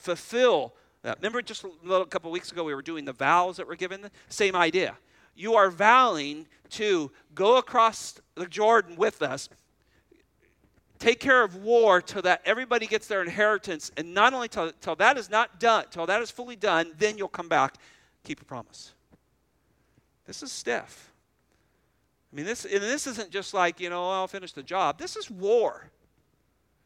Fulfill that. Remember, just a little couple weeks ago, we were doing the vows that were given? Same idea you are vowing to go across the Jordan with us, take care of war till that everybody gets their inheritance, and not only till, till that is not done, till that is fully done, then you'll come back, keep a promise. This is stiff. I mean, this, and this isn't just like, you know, oh, I'll finish the job. This is war.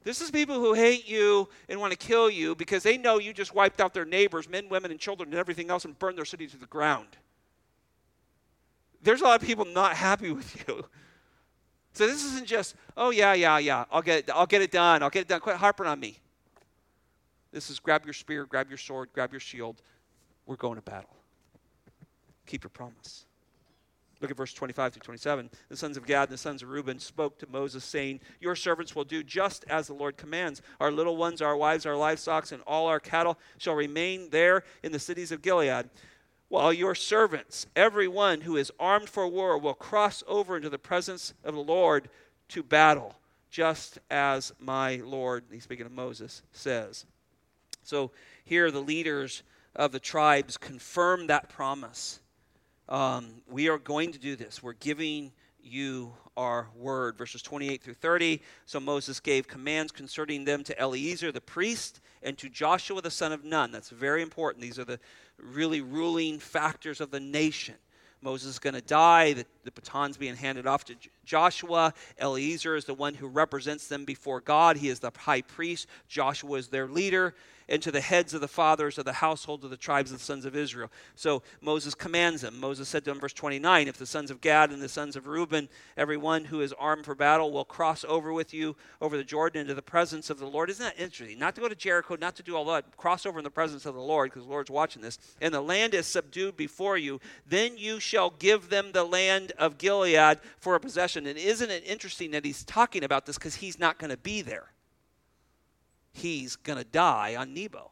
This is people who hate you and want to kill you because they know you just wiped out their neighbors, men, women, and children, and everything else, and burned their city to the ground there's a lot of people not happy with you. So this isn't just, oh yeah, yeah, yeah, I'll get it, I'll get it done, I'll get it done. Quit harping on me. This is grab your spear, grab your sword, grab your shield. We're going to battle. Keep your promise. Look at verse 25 through 27. The sons of Gad and the sons of Reuben spoke to Moses, saying, Your servants will do just as the Lord commands. Our little ones, our wives, our livestock, and all our cattle shall remain there in the cities of Gilead while your servants, every one who is armed for war, will cross over into the presence of the Lord to battle, just as my Lord, he's speaking of Moses, says. So here the leaders of the tribes confirm that promise. Um, we are going to do this. We're giving you our word. Verses 28 through 30. So Moses gave commands concerning them to Eleazar the priest and to Joshua the son of Nun. That's very important. These are the really ruling factors of the nation. Moses is going to die. The, the baton's being handed off to Joshua. Eleazar is the one who represents them before God. He is the high priest. Joshua is their leader and to the heads of the fathers of the household of the tribes of the sons of Israel. So Moses commands them. Moses said to them, verse 29, If the sons of Gad and the sons of Reuben, everyone who is armed for battle, will cross over with you over the Jordan into the presence of the Lord. Isn't that interesting? Not to go to Jericho, not to do all that, cross over in the presence of the Lord, because the Lord's watching this. And the land is subdued before you. Then you shall give them the land of Gilead for a possession. And isn't it interesting that he's talking about this because he's not going to be there? he's going to die on Nebo.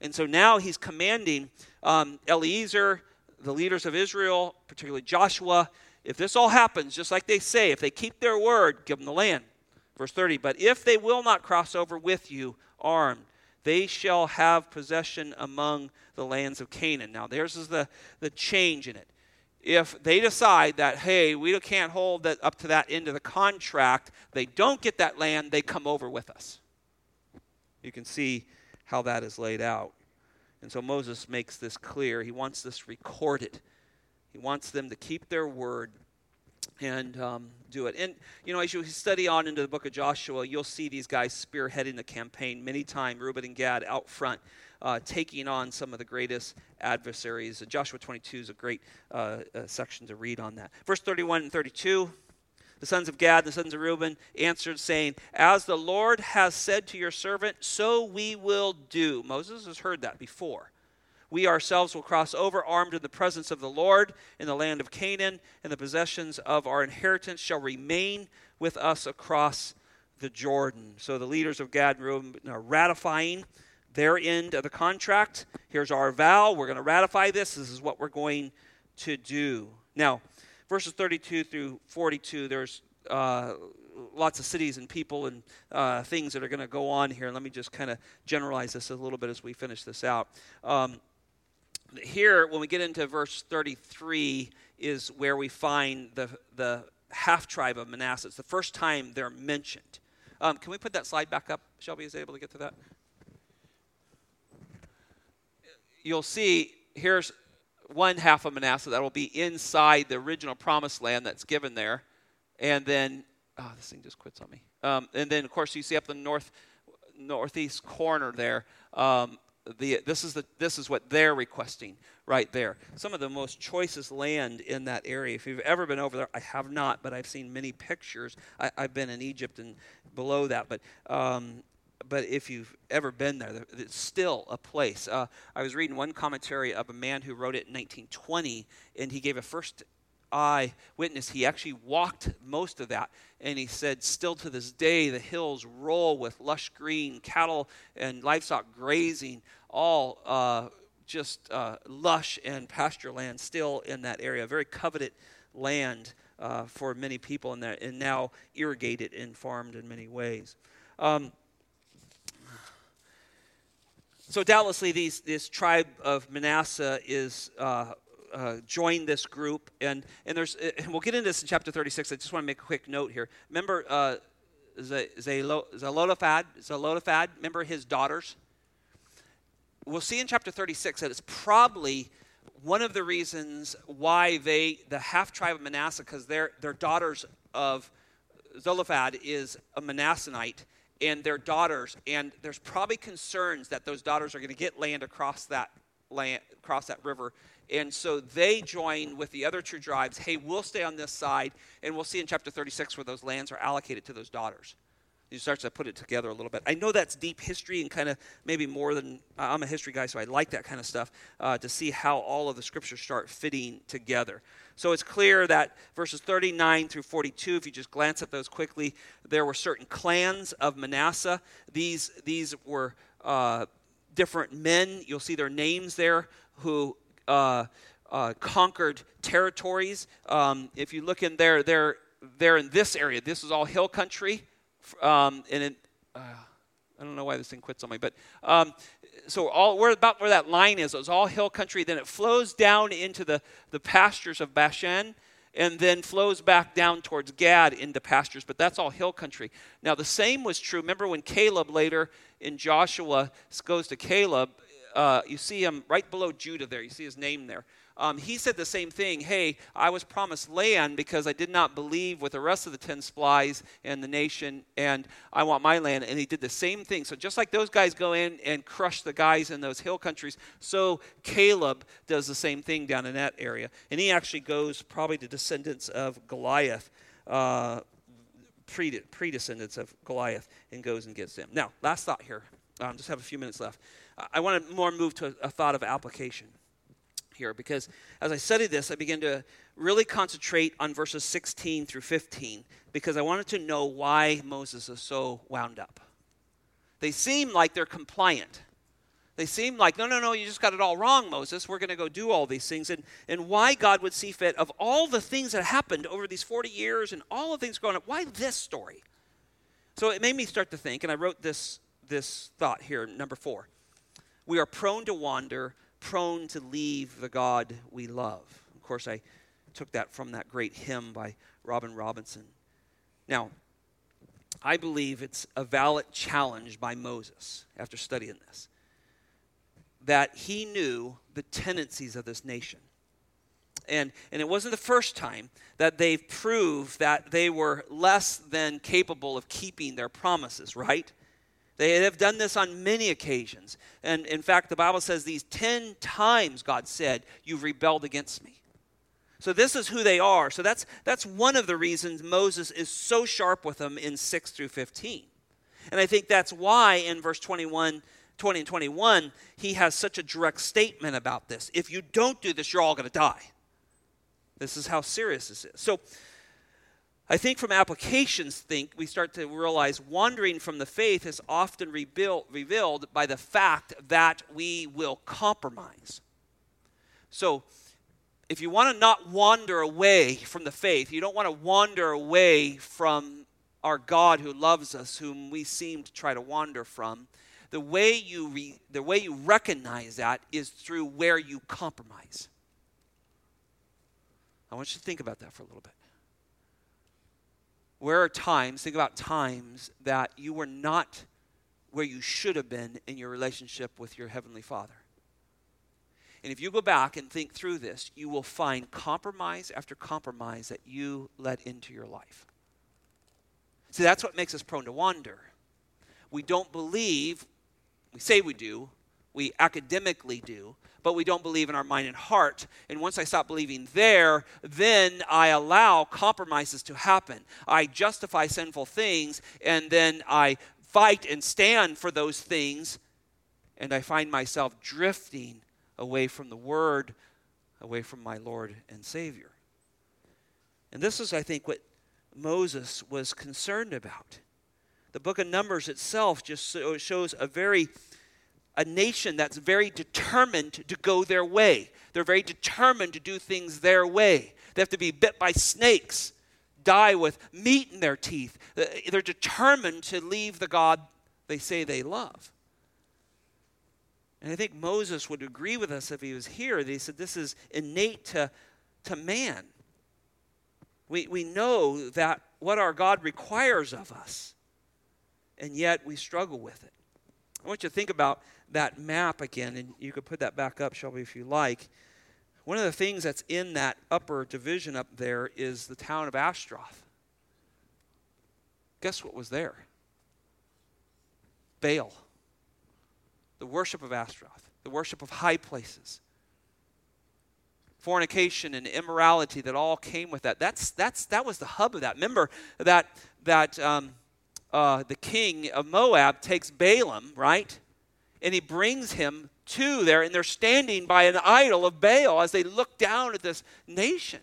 And so now he's commanding um, Eleazar, the leaders of Israel, particularly Joshua, if this all happens, just like they say, if they keep their word, give them the land. Verse 30, but if they will not cross over with you armed, they shall have possession among the lands of Canaan. Now, there's the, the change in it. If they decide that, hey, we can't hold that up to that end of the contract, they don't get that land, they come over with us. You can see how that is laid out. And so Moses makes this clear. He wants this recorded. He wants them to keep their word and um, do it. And, you know, as you study on into the book of Joshua, you'll see these guys spearheading the campaign many times, Reuben and Gad out front, uh, taking on some of the greatest adversaries. Joshua 22 is a great uh, uh, section to read on that. Verse 31 and 32. The sons of Gad, and the sons of Reuben answered, saying, As the Lord has said to your servant, so we will do. Moses has heard that before. We ourselves will cross over armed in the presence of the Lord in the land of Canaan, and the possessions of our inheritance shall remain with us across the Jordan. So the leaders of Gad and Reuben are ratifying their end of the contract. Here's our vow. We're going to ratify this. This is what we're going to do. Now, verses 32 through 42, there's uh, lots of cities and people and uh, things that are going to go on here. Let me just kind of generalize this a little bit as we finish this out. Um, here, when we get into verse 33, is where we find the, the half tribe of Manasseh. It's the first time they're mentioned. Um, can we put that slide back up? Shelby is able to get to that? You'll see here's one half of Manasseh that will be inside the original promised land that's given there. And then, oh, this thing just quits on me. Um, and then, of course, you see up the north northeast corner there. Um, the, this, is the, this is what they're requesting right there. Some of the most choicest land in that area. If you've ever been over there, I have not, but I've seen many pictures. I, have been in Egypt and below that, but um, but if you've ever been there, it's still a place. Uh, I was reading one commentary of a man who wrote it in 1920, and he gave a first eye witness. He actually walked most of that, and he said, Still to this day, the hills roll with lush green, cattle and livestock grazing, all uh, just uh, lush and pasture land still in that area. Very coveted land uh, for many people in that, and now irrigated and farmed in many ways. Um, so doubtlessly, these, this tribe of Manasseh is uh, uh, joined this group, and and there's and we'll get into this in chapter 36. I just want to make a quick note here. Remember uh, Zelophehad, Zelophehad. Remember his daughters. We'll see in chapter 36 that it's probably one of the reasons why they, the half tribe of Manasseh, because their their daughters of Zelophehad is a Manassehite, and their daughters, and there's probably concerns that those daughters are going to get land across that land, across that river. And so they join with the other two tribes. Hey, we'll stay on this side, and we'll see in chapter 36 where those lands are allocated to those daughters. You start to put it together a little bit. I know that's deep history and kind of maybe more than I'm a history guy, so I like that kind of stuff uh, to see how all of the scriptures start fitting together. So it's clear that verses 39 through 42, if you just glance at those quickly, there were certain clans of Manasseh. These, these were uh, different men. You'll see their names there who uh, uh, conquered territories. Um, if you look in there, they're, they're in this area. This is all hill country. Um, and it, uh, I don't know why this thing quits on me, but um, so all where about where that line is, it's all hill country. Then it flows down into the, the pastures of Bashan, and then flows back down towards Gad into pastures. But that's all hill country. Now the same was true. Remember when Caleb later in Joshua goes to Caleb, uh, you see him right below Judah there. You see his name there um, he said the same thing. Hey, I was promised land because I did not believe with the rest of the 10 spies and the nation, and I want my land. And he did the same thing. So just like those guys go in and crush the guys in those hill countries, so Caleb does the same thing down in that area. And he actually goes probably to descendants of Goliath. Uh, predescendants of Goliath and goes and gets them. Now, last thought here. Um, just have a few minutes left. I want to more move to a, a thought of application here because as I studied this, I began to really concentrate on verses 16 through 15 because I wanted to know why Moses is so wound up. They seem like they're compliant. They seem like, no, no, no, you just got it all wrong, Moses. We're going to go do all these things. And, and why God would see fit, of all the things that happened over these 40 years and all the things going up, why this story? So it made me start to think, and I wrote this, this thought here, number four. We are prone to wander prone to leave the God we love. Of course, I took that from that great hymn by Robert Robinson. Now, I believe it's a valid challenge by Moses after studying this that he knew the tendencies of this nation. And, and it wasn't the first time that they've proved that they were less than capable of keeping their promises, right? They have done this on many occasions. And in fact, the Bible says these 10 times God said, You've rebelled against me. So this is who they are. So that's, that's one of the reasons Moses is so sharp with them in 6 through 15. And I think that's why in verse 21, 20 and 21, he has such a direct statement about this. If you don't do this, you're all going to die. This is how serious this is. So I think from applications think we start to realize wandering from the faith is often rebuilt, revealed by the fact that we will compromise. So if you want to not wander away from the faith, you don't want to wander away from our God who loves us, whom we seem to try to wander from, the way you, re, the way you recognize that is through where you compromise. I want you to think about that for a little bit. Where are times, think about times that you were not where you should have been in your relationship with your Heavenly Father? And if you go back and think through this, you will find compromise after compromise that you let into your life. See, that's what makes us prone to wander. We don't believe, we say we do, we academically do, but we don't believe in our mind and heart. And once I stop believing there, then I allow compromises to happen. I justify sinful things, and then I fight and stand for those things, and I find myself drifting away from the Word, away from my Lord and Savior. And this is, I think, what Moses was concerned about. The book of Numbers itself just shows a very a nation that's very determined to go their way. They're very determined to do things their way. They have to be bit by snakes, die with meat in their teeth. Uh, they're determined to leave the God they say they love. And I think Moses would agree with us if he was here. He said this is innate to, to man. We, we know that what our God requires of us, and yet we struggle with it. I want you to think about that map again, and you could put that back up, Shelby, if you like. One of the things that's in that upper division up there is the town of Ashtaroth. Guess what was there? Baal the worship of Ashtaroth, the worship of high places, fornication and immorality that all came with that. That's, that's, that was the hub of that. Remember that, that um, uh, the king of Moab takes Balaam, right? And he brings him to there, and they're standing by an idol of Baal as they look down at this nation.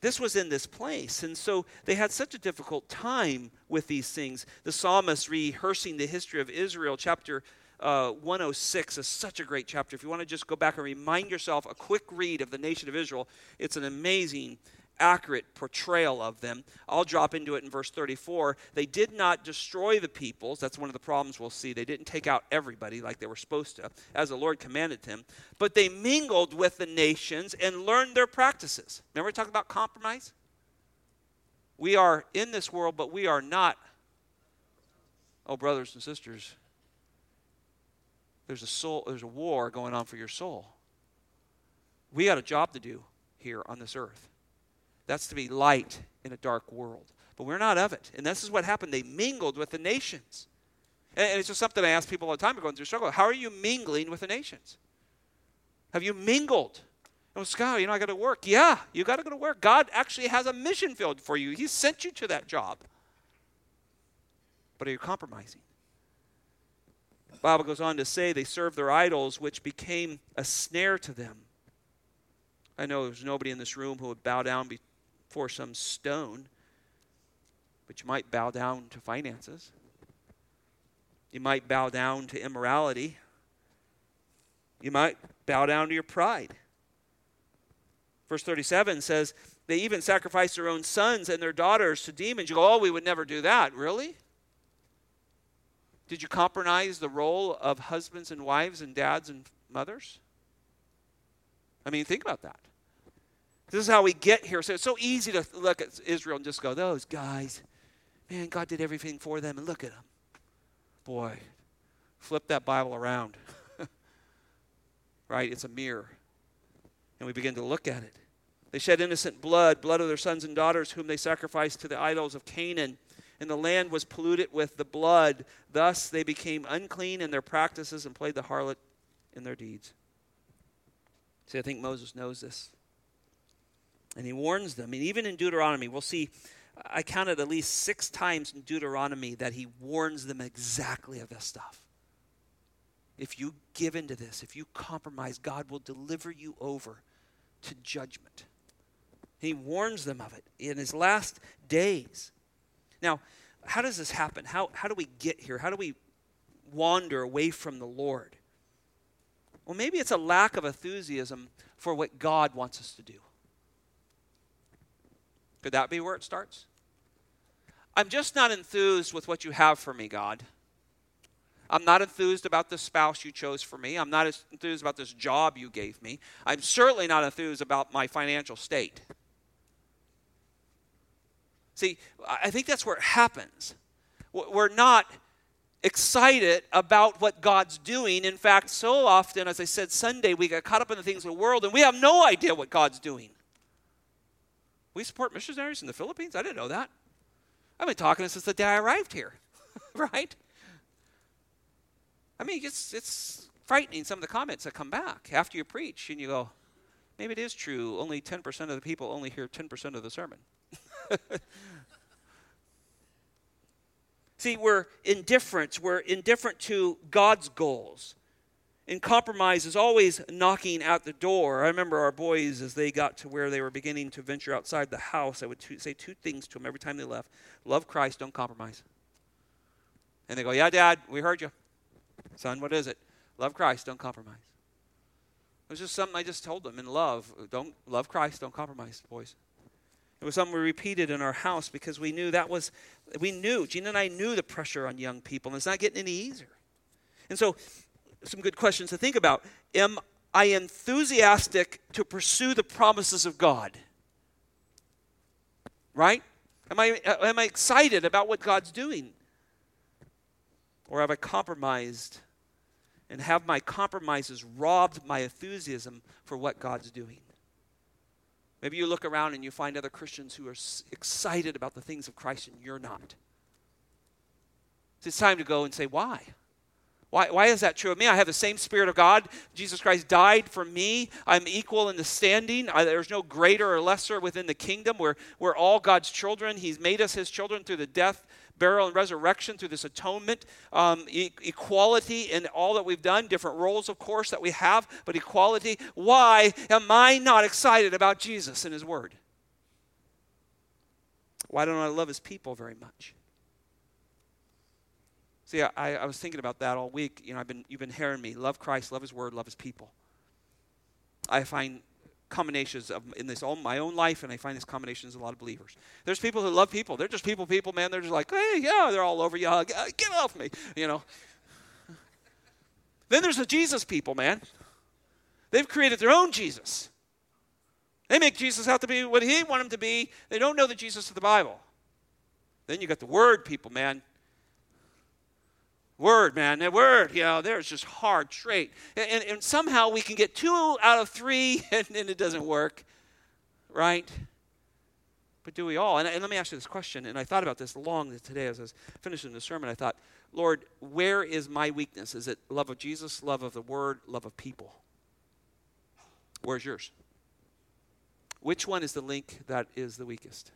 This was in this place. And so they had such a difficult time with these things. The psalmist rehearsing the history of Israel, chapter uh, 106 is such a great chapter. If you want to just go back and remind yourself a quick read of the nation of Israel, it's an amazing accurate portrayal of them. I'll drop into it in verse 34. They did not destroy the peoples. That's one of the problems we'll see. They didn't take out everybody like they were supposed to, as the Lord commanded them. But they mingled with the nations and learned their practices. Remember, we talked about compromise? We are in this world, but we are not. Oh, brothers and sisters, there's a soul, there's a war going on for your soul. We got a job to do here on this earth. That's to be light in a dark world. But we're not of it. And this is what happened. They mingled with the nations. And it's just something I ask people all the time going through struggle. How are you mingling with the nations? Have you mingled? Oh, Scott, you know, I got to work. Yeah, you got to go to work. God actually has a mission field for you. He sent you to that job. But are you compromising? The Bible goes on to say they served their idols, which became a snare to them. I know there's nobody in this room who would bow down for some stone, but you might bow down to finances. You might bow down to immorality. You might bow down to your pride. Verse 37 says, They even sacrificed their own sons and their daughters to demons. You go, Oh, we would never do that. Really? Did you compromise the role of husbands and wives and dads and mothers? I mean, think about that. This is how we get here. So it's so easy to look at Israel and just go, those guys, man, God did everything for them, and look at them. Boy, flip that Bible around. right? It's a mirror. And we begin to look at it. They shed innocent blood, blood of their sons and daughters, whom they sacrificed to the idols of Canaan. And the land was polluted with the blood. Thus they became unclean in their practices and played the harlot in their deeds. See, I think Moses knows this. And he warns them. And even in Deuteronomy, we'll see, I counted at least six times in Deuteronomy that he warns them exactly of this stuff. If you give into this, if you compromise, God will deliver you over to judgment. He warns them of it in his last days. Now, how does this happen? How, how do we get here? How do we wander away from the Lord? Well, maybe it's a lack of enthusiasm for what God wants us to do. Could that be where it starts? I'm just not enthused with what you have for me, God. I'm not enthused about the spouse you chose for me. I'm not enthused about this job you gave me. I'm certainly not enthused about my financial state. See, I think that's where it happens. We're not excited about what God's doing. In fact, so often, as I said Sunday, we get caught up in the things of the world and we have no idea what God's doing. We support missionaries in the Philippines? I didn't know that. I've been talking to since the day I arrived here, right? I mean, it's, it's frightening some of the comments that come back after you preach and you go, maybe it is true. Only 10% of the people only hear 10% of the sermon. See, we're indifferent. We're indifferent to God's goals. And compromise is always knocking at the door. I remember our boys, as they got to where they were beginning to venture outside the house, I would say two things to them every time they left Love Christ, don't compromise. And they go, Yeah, Dad, we heard you. Son, what is it? Love Christ, don't compromise. It was just something I just told them in love. Don't love Christ, don't compromise, boys. It was something we repeated in our house because we knew that was, we knew, Gina and I knew the pressure on young people, and it's not getting any easier. And so, some good questions to think about. Am I enthusiastic to pursue the promises of God? Right? Am I, uh, am I excited about what God's doing? Or have I compromised and have my compromises robbed my enthusiasm for what God's doing? Maybe you look around and you find other Christians who are excited about the things of Christ and you're not. It's time to go and say, why? Why, why is that true of me? I have the same Spirit of God. Jesus Christ died for me. I'm equal in the standing. I, there's no greater or lesser within the kingdom. We're, we're all God's children. He's made us His children through the death burial, and resurrection through this atonement, um, e- equality in all that we've done, different roles, of course, that we have, but equality. Why am I not excited about Jesus and His Word? Why don't I love His people very much? See, I, I was thinking about that all week. You know, I've been, you've been hearing me love Christ, love His Word, love His people. I find combinations of in this all my own life, and I find these combinations in a lot of believers. There's people who love people. They're just people, people, man. They're just like, hey, yeah, they're all over you. Uh, get off me, you know. then there's the Jesus people, man. They've created their own Jesus. They make Jesus out to be what he want him to be. They don't know the Jesus of the Bible. Then you got the Word people, man. Word, man, that word, you know, there's just hard trait. And, and, and, somehow we can get two out of three and, and, it doesn't work, right? But do we all? And, and let me ask you this question. And I thought about this long today as I was finishing the sermon. I thought, Lord, where is my weakness? Is it love of Jesus, love of the word, love of people? Where's yours? Which one is the link that is the weakest?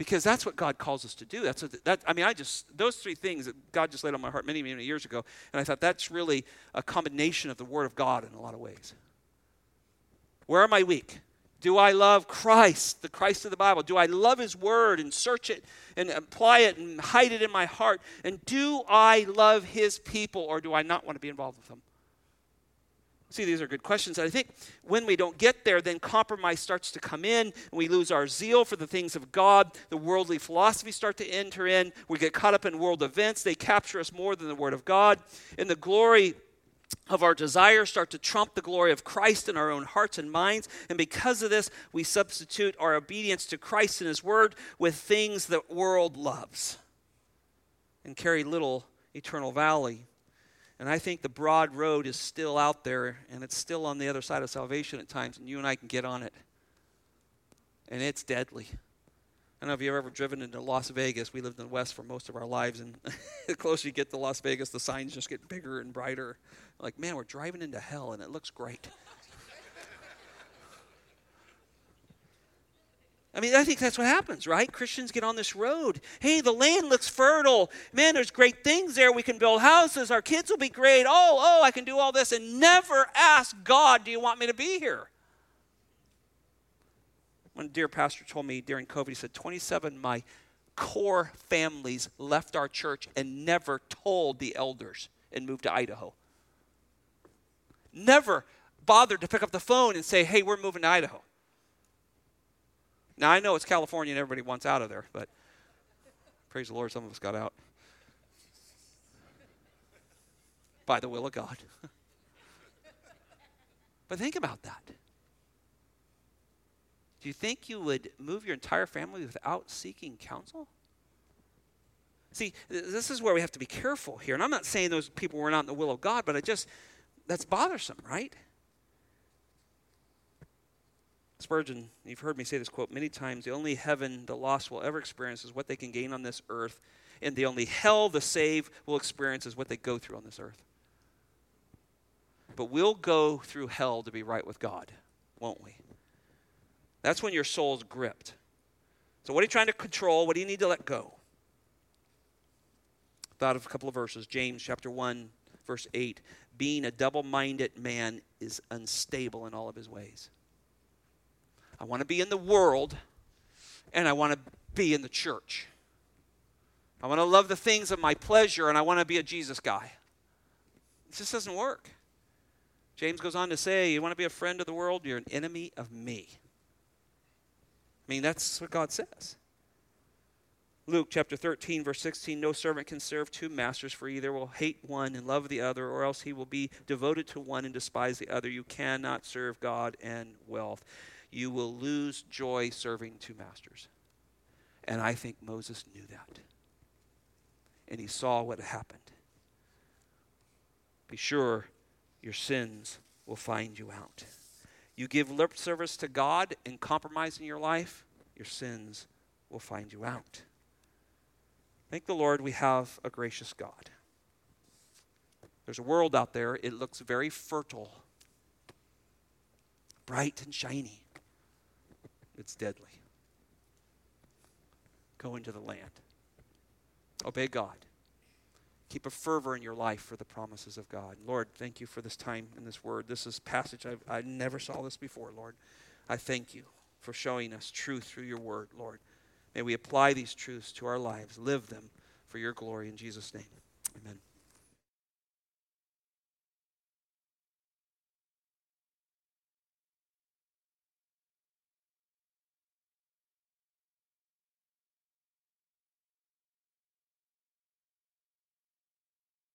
Because that's what God calls us to do. That's what, that. I mean, I just those three things that God just laid on my heart many, many years ago, and I thought that's really a combination of the Word of God in a lot of ways. Where am I weak? Do I love Christ, the Christ of the Bible? Do I love His Word and search it and apply it and hide it in my heart? And do I love His people, or do I not want to be involved with them? See, these are good questions. And I think when we don't get there, then compromise starts to come in, and we lose our zeal for the things of God. The worldly philosophies start to enter in. We get caught up in world events. They capture us more than the Word of God. And the glory of our desires start to trump the glory of Christ in our own hearts and minds. And because of this, we substitute our obedience to Christ and His Word with things the world loves and carry little eternal value And I think the broad road is still out there, and it's still on the other side of salvation at times, and you and I can get on it. And it's deadly. I don't know if you've ever driven into Las Vegas. We lived in the West for most of our lives, and the closer you get to Las Vegas, the signs just get bigger and brighter. Like, man, we're driving into hell, and it looks great. I mean, I think that's what happens, right? Christians get on this road. Hey, the land looks fertile. Man, there's great things there. We can build houses. Our kids will be great. Oh, oh, I can do all this. And never ask God, do you want me to be here? One dear pastor told me during COVID, he said, 27 of my core families left our church and never told the elders and moved to Idaho. Never bothered to pick up the phone and say, hey, we're moving to Idaho. Now, I know it's California and everybody wants out of there, but praise the Lord, some of us got out by the will of God. but think about that. Do you think you would move your entire family without seeking counsel? See, this is where we have to be careful here. And I'm not saying those people were not in the will of God, but it just, that's bothersome, right? Spurgeon, you've heard me say this quote many times the only heaven the lost will ever experience is what they can gain on this earth, and the only hell the saved will experience is what they go through on this earth. But we'll go through hell to be right with God, won't we? That's when your soul's gripped. So, what are you trying to control? What do you need to let go? Thought of a couple of verses. James chapter 1, verse 8. Being a double minded man is unstable in all of his ways. I want to be in the world and I want to be in the church. I want to love the things of my pleasure and I want to be a Jesus guy. It just doesn't work. James goes on to say, You want to be a friend of the world? You're an enemy of me. I mean, that's what God says. Luke chapter 13, verse 16 No servant can serve two masters, for either will hate one and love the other, or else he will be devoted to one and despise the other. You cannot serve God and wealth. You will lose joy serving two masters. And I think Moses knew that. And he saw what happened. Be sure your sins will find you out you give lip service to God and compromise in your life, your sins will find you out. Thank the Lord we have a gracious God. There's a world out there, it looks very fertile, bright and shiny. It's deadly. Go into the land. Obey God. Keep a fervor in your life for the promises of God. Lord, thank you for this time and this word. This is passage I've, I never saw this before, Lord. I thank you for showing us truth through your word, Lord. May we apply these truths to our lives, live them for your glory in Jesus' name. Amen.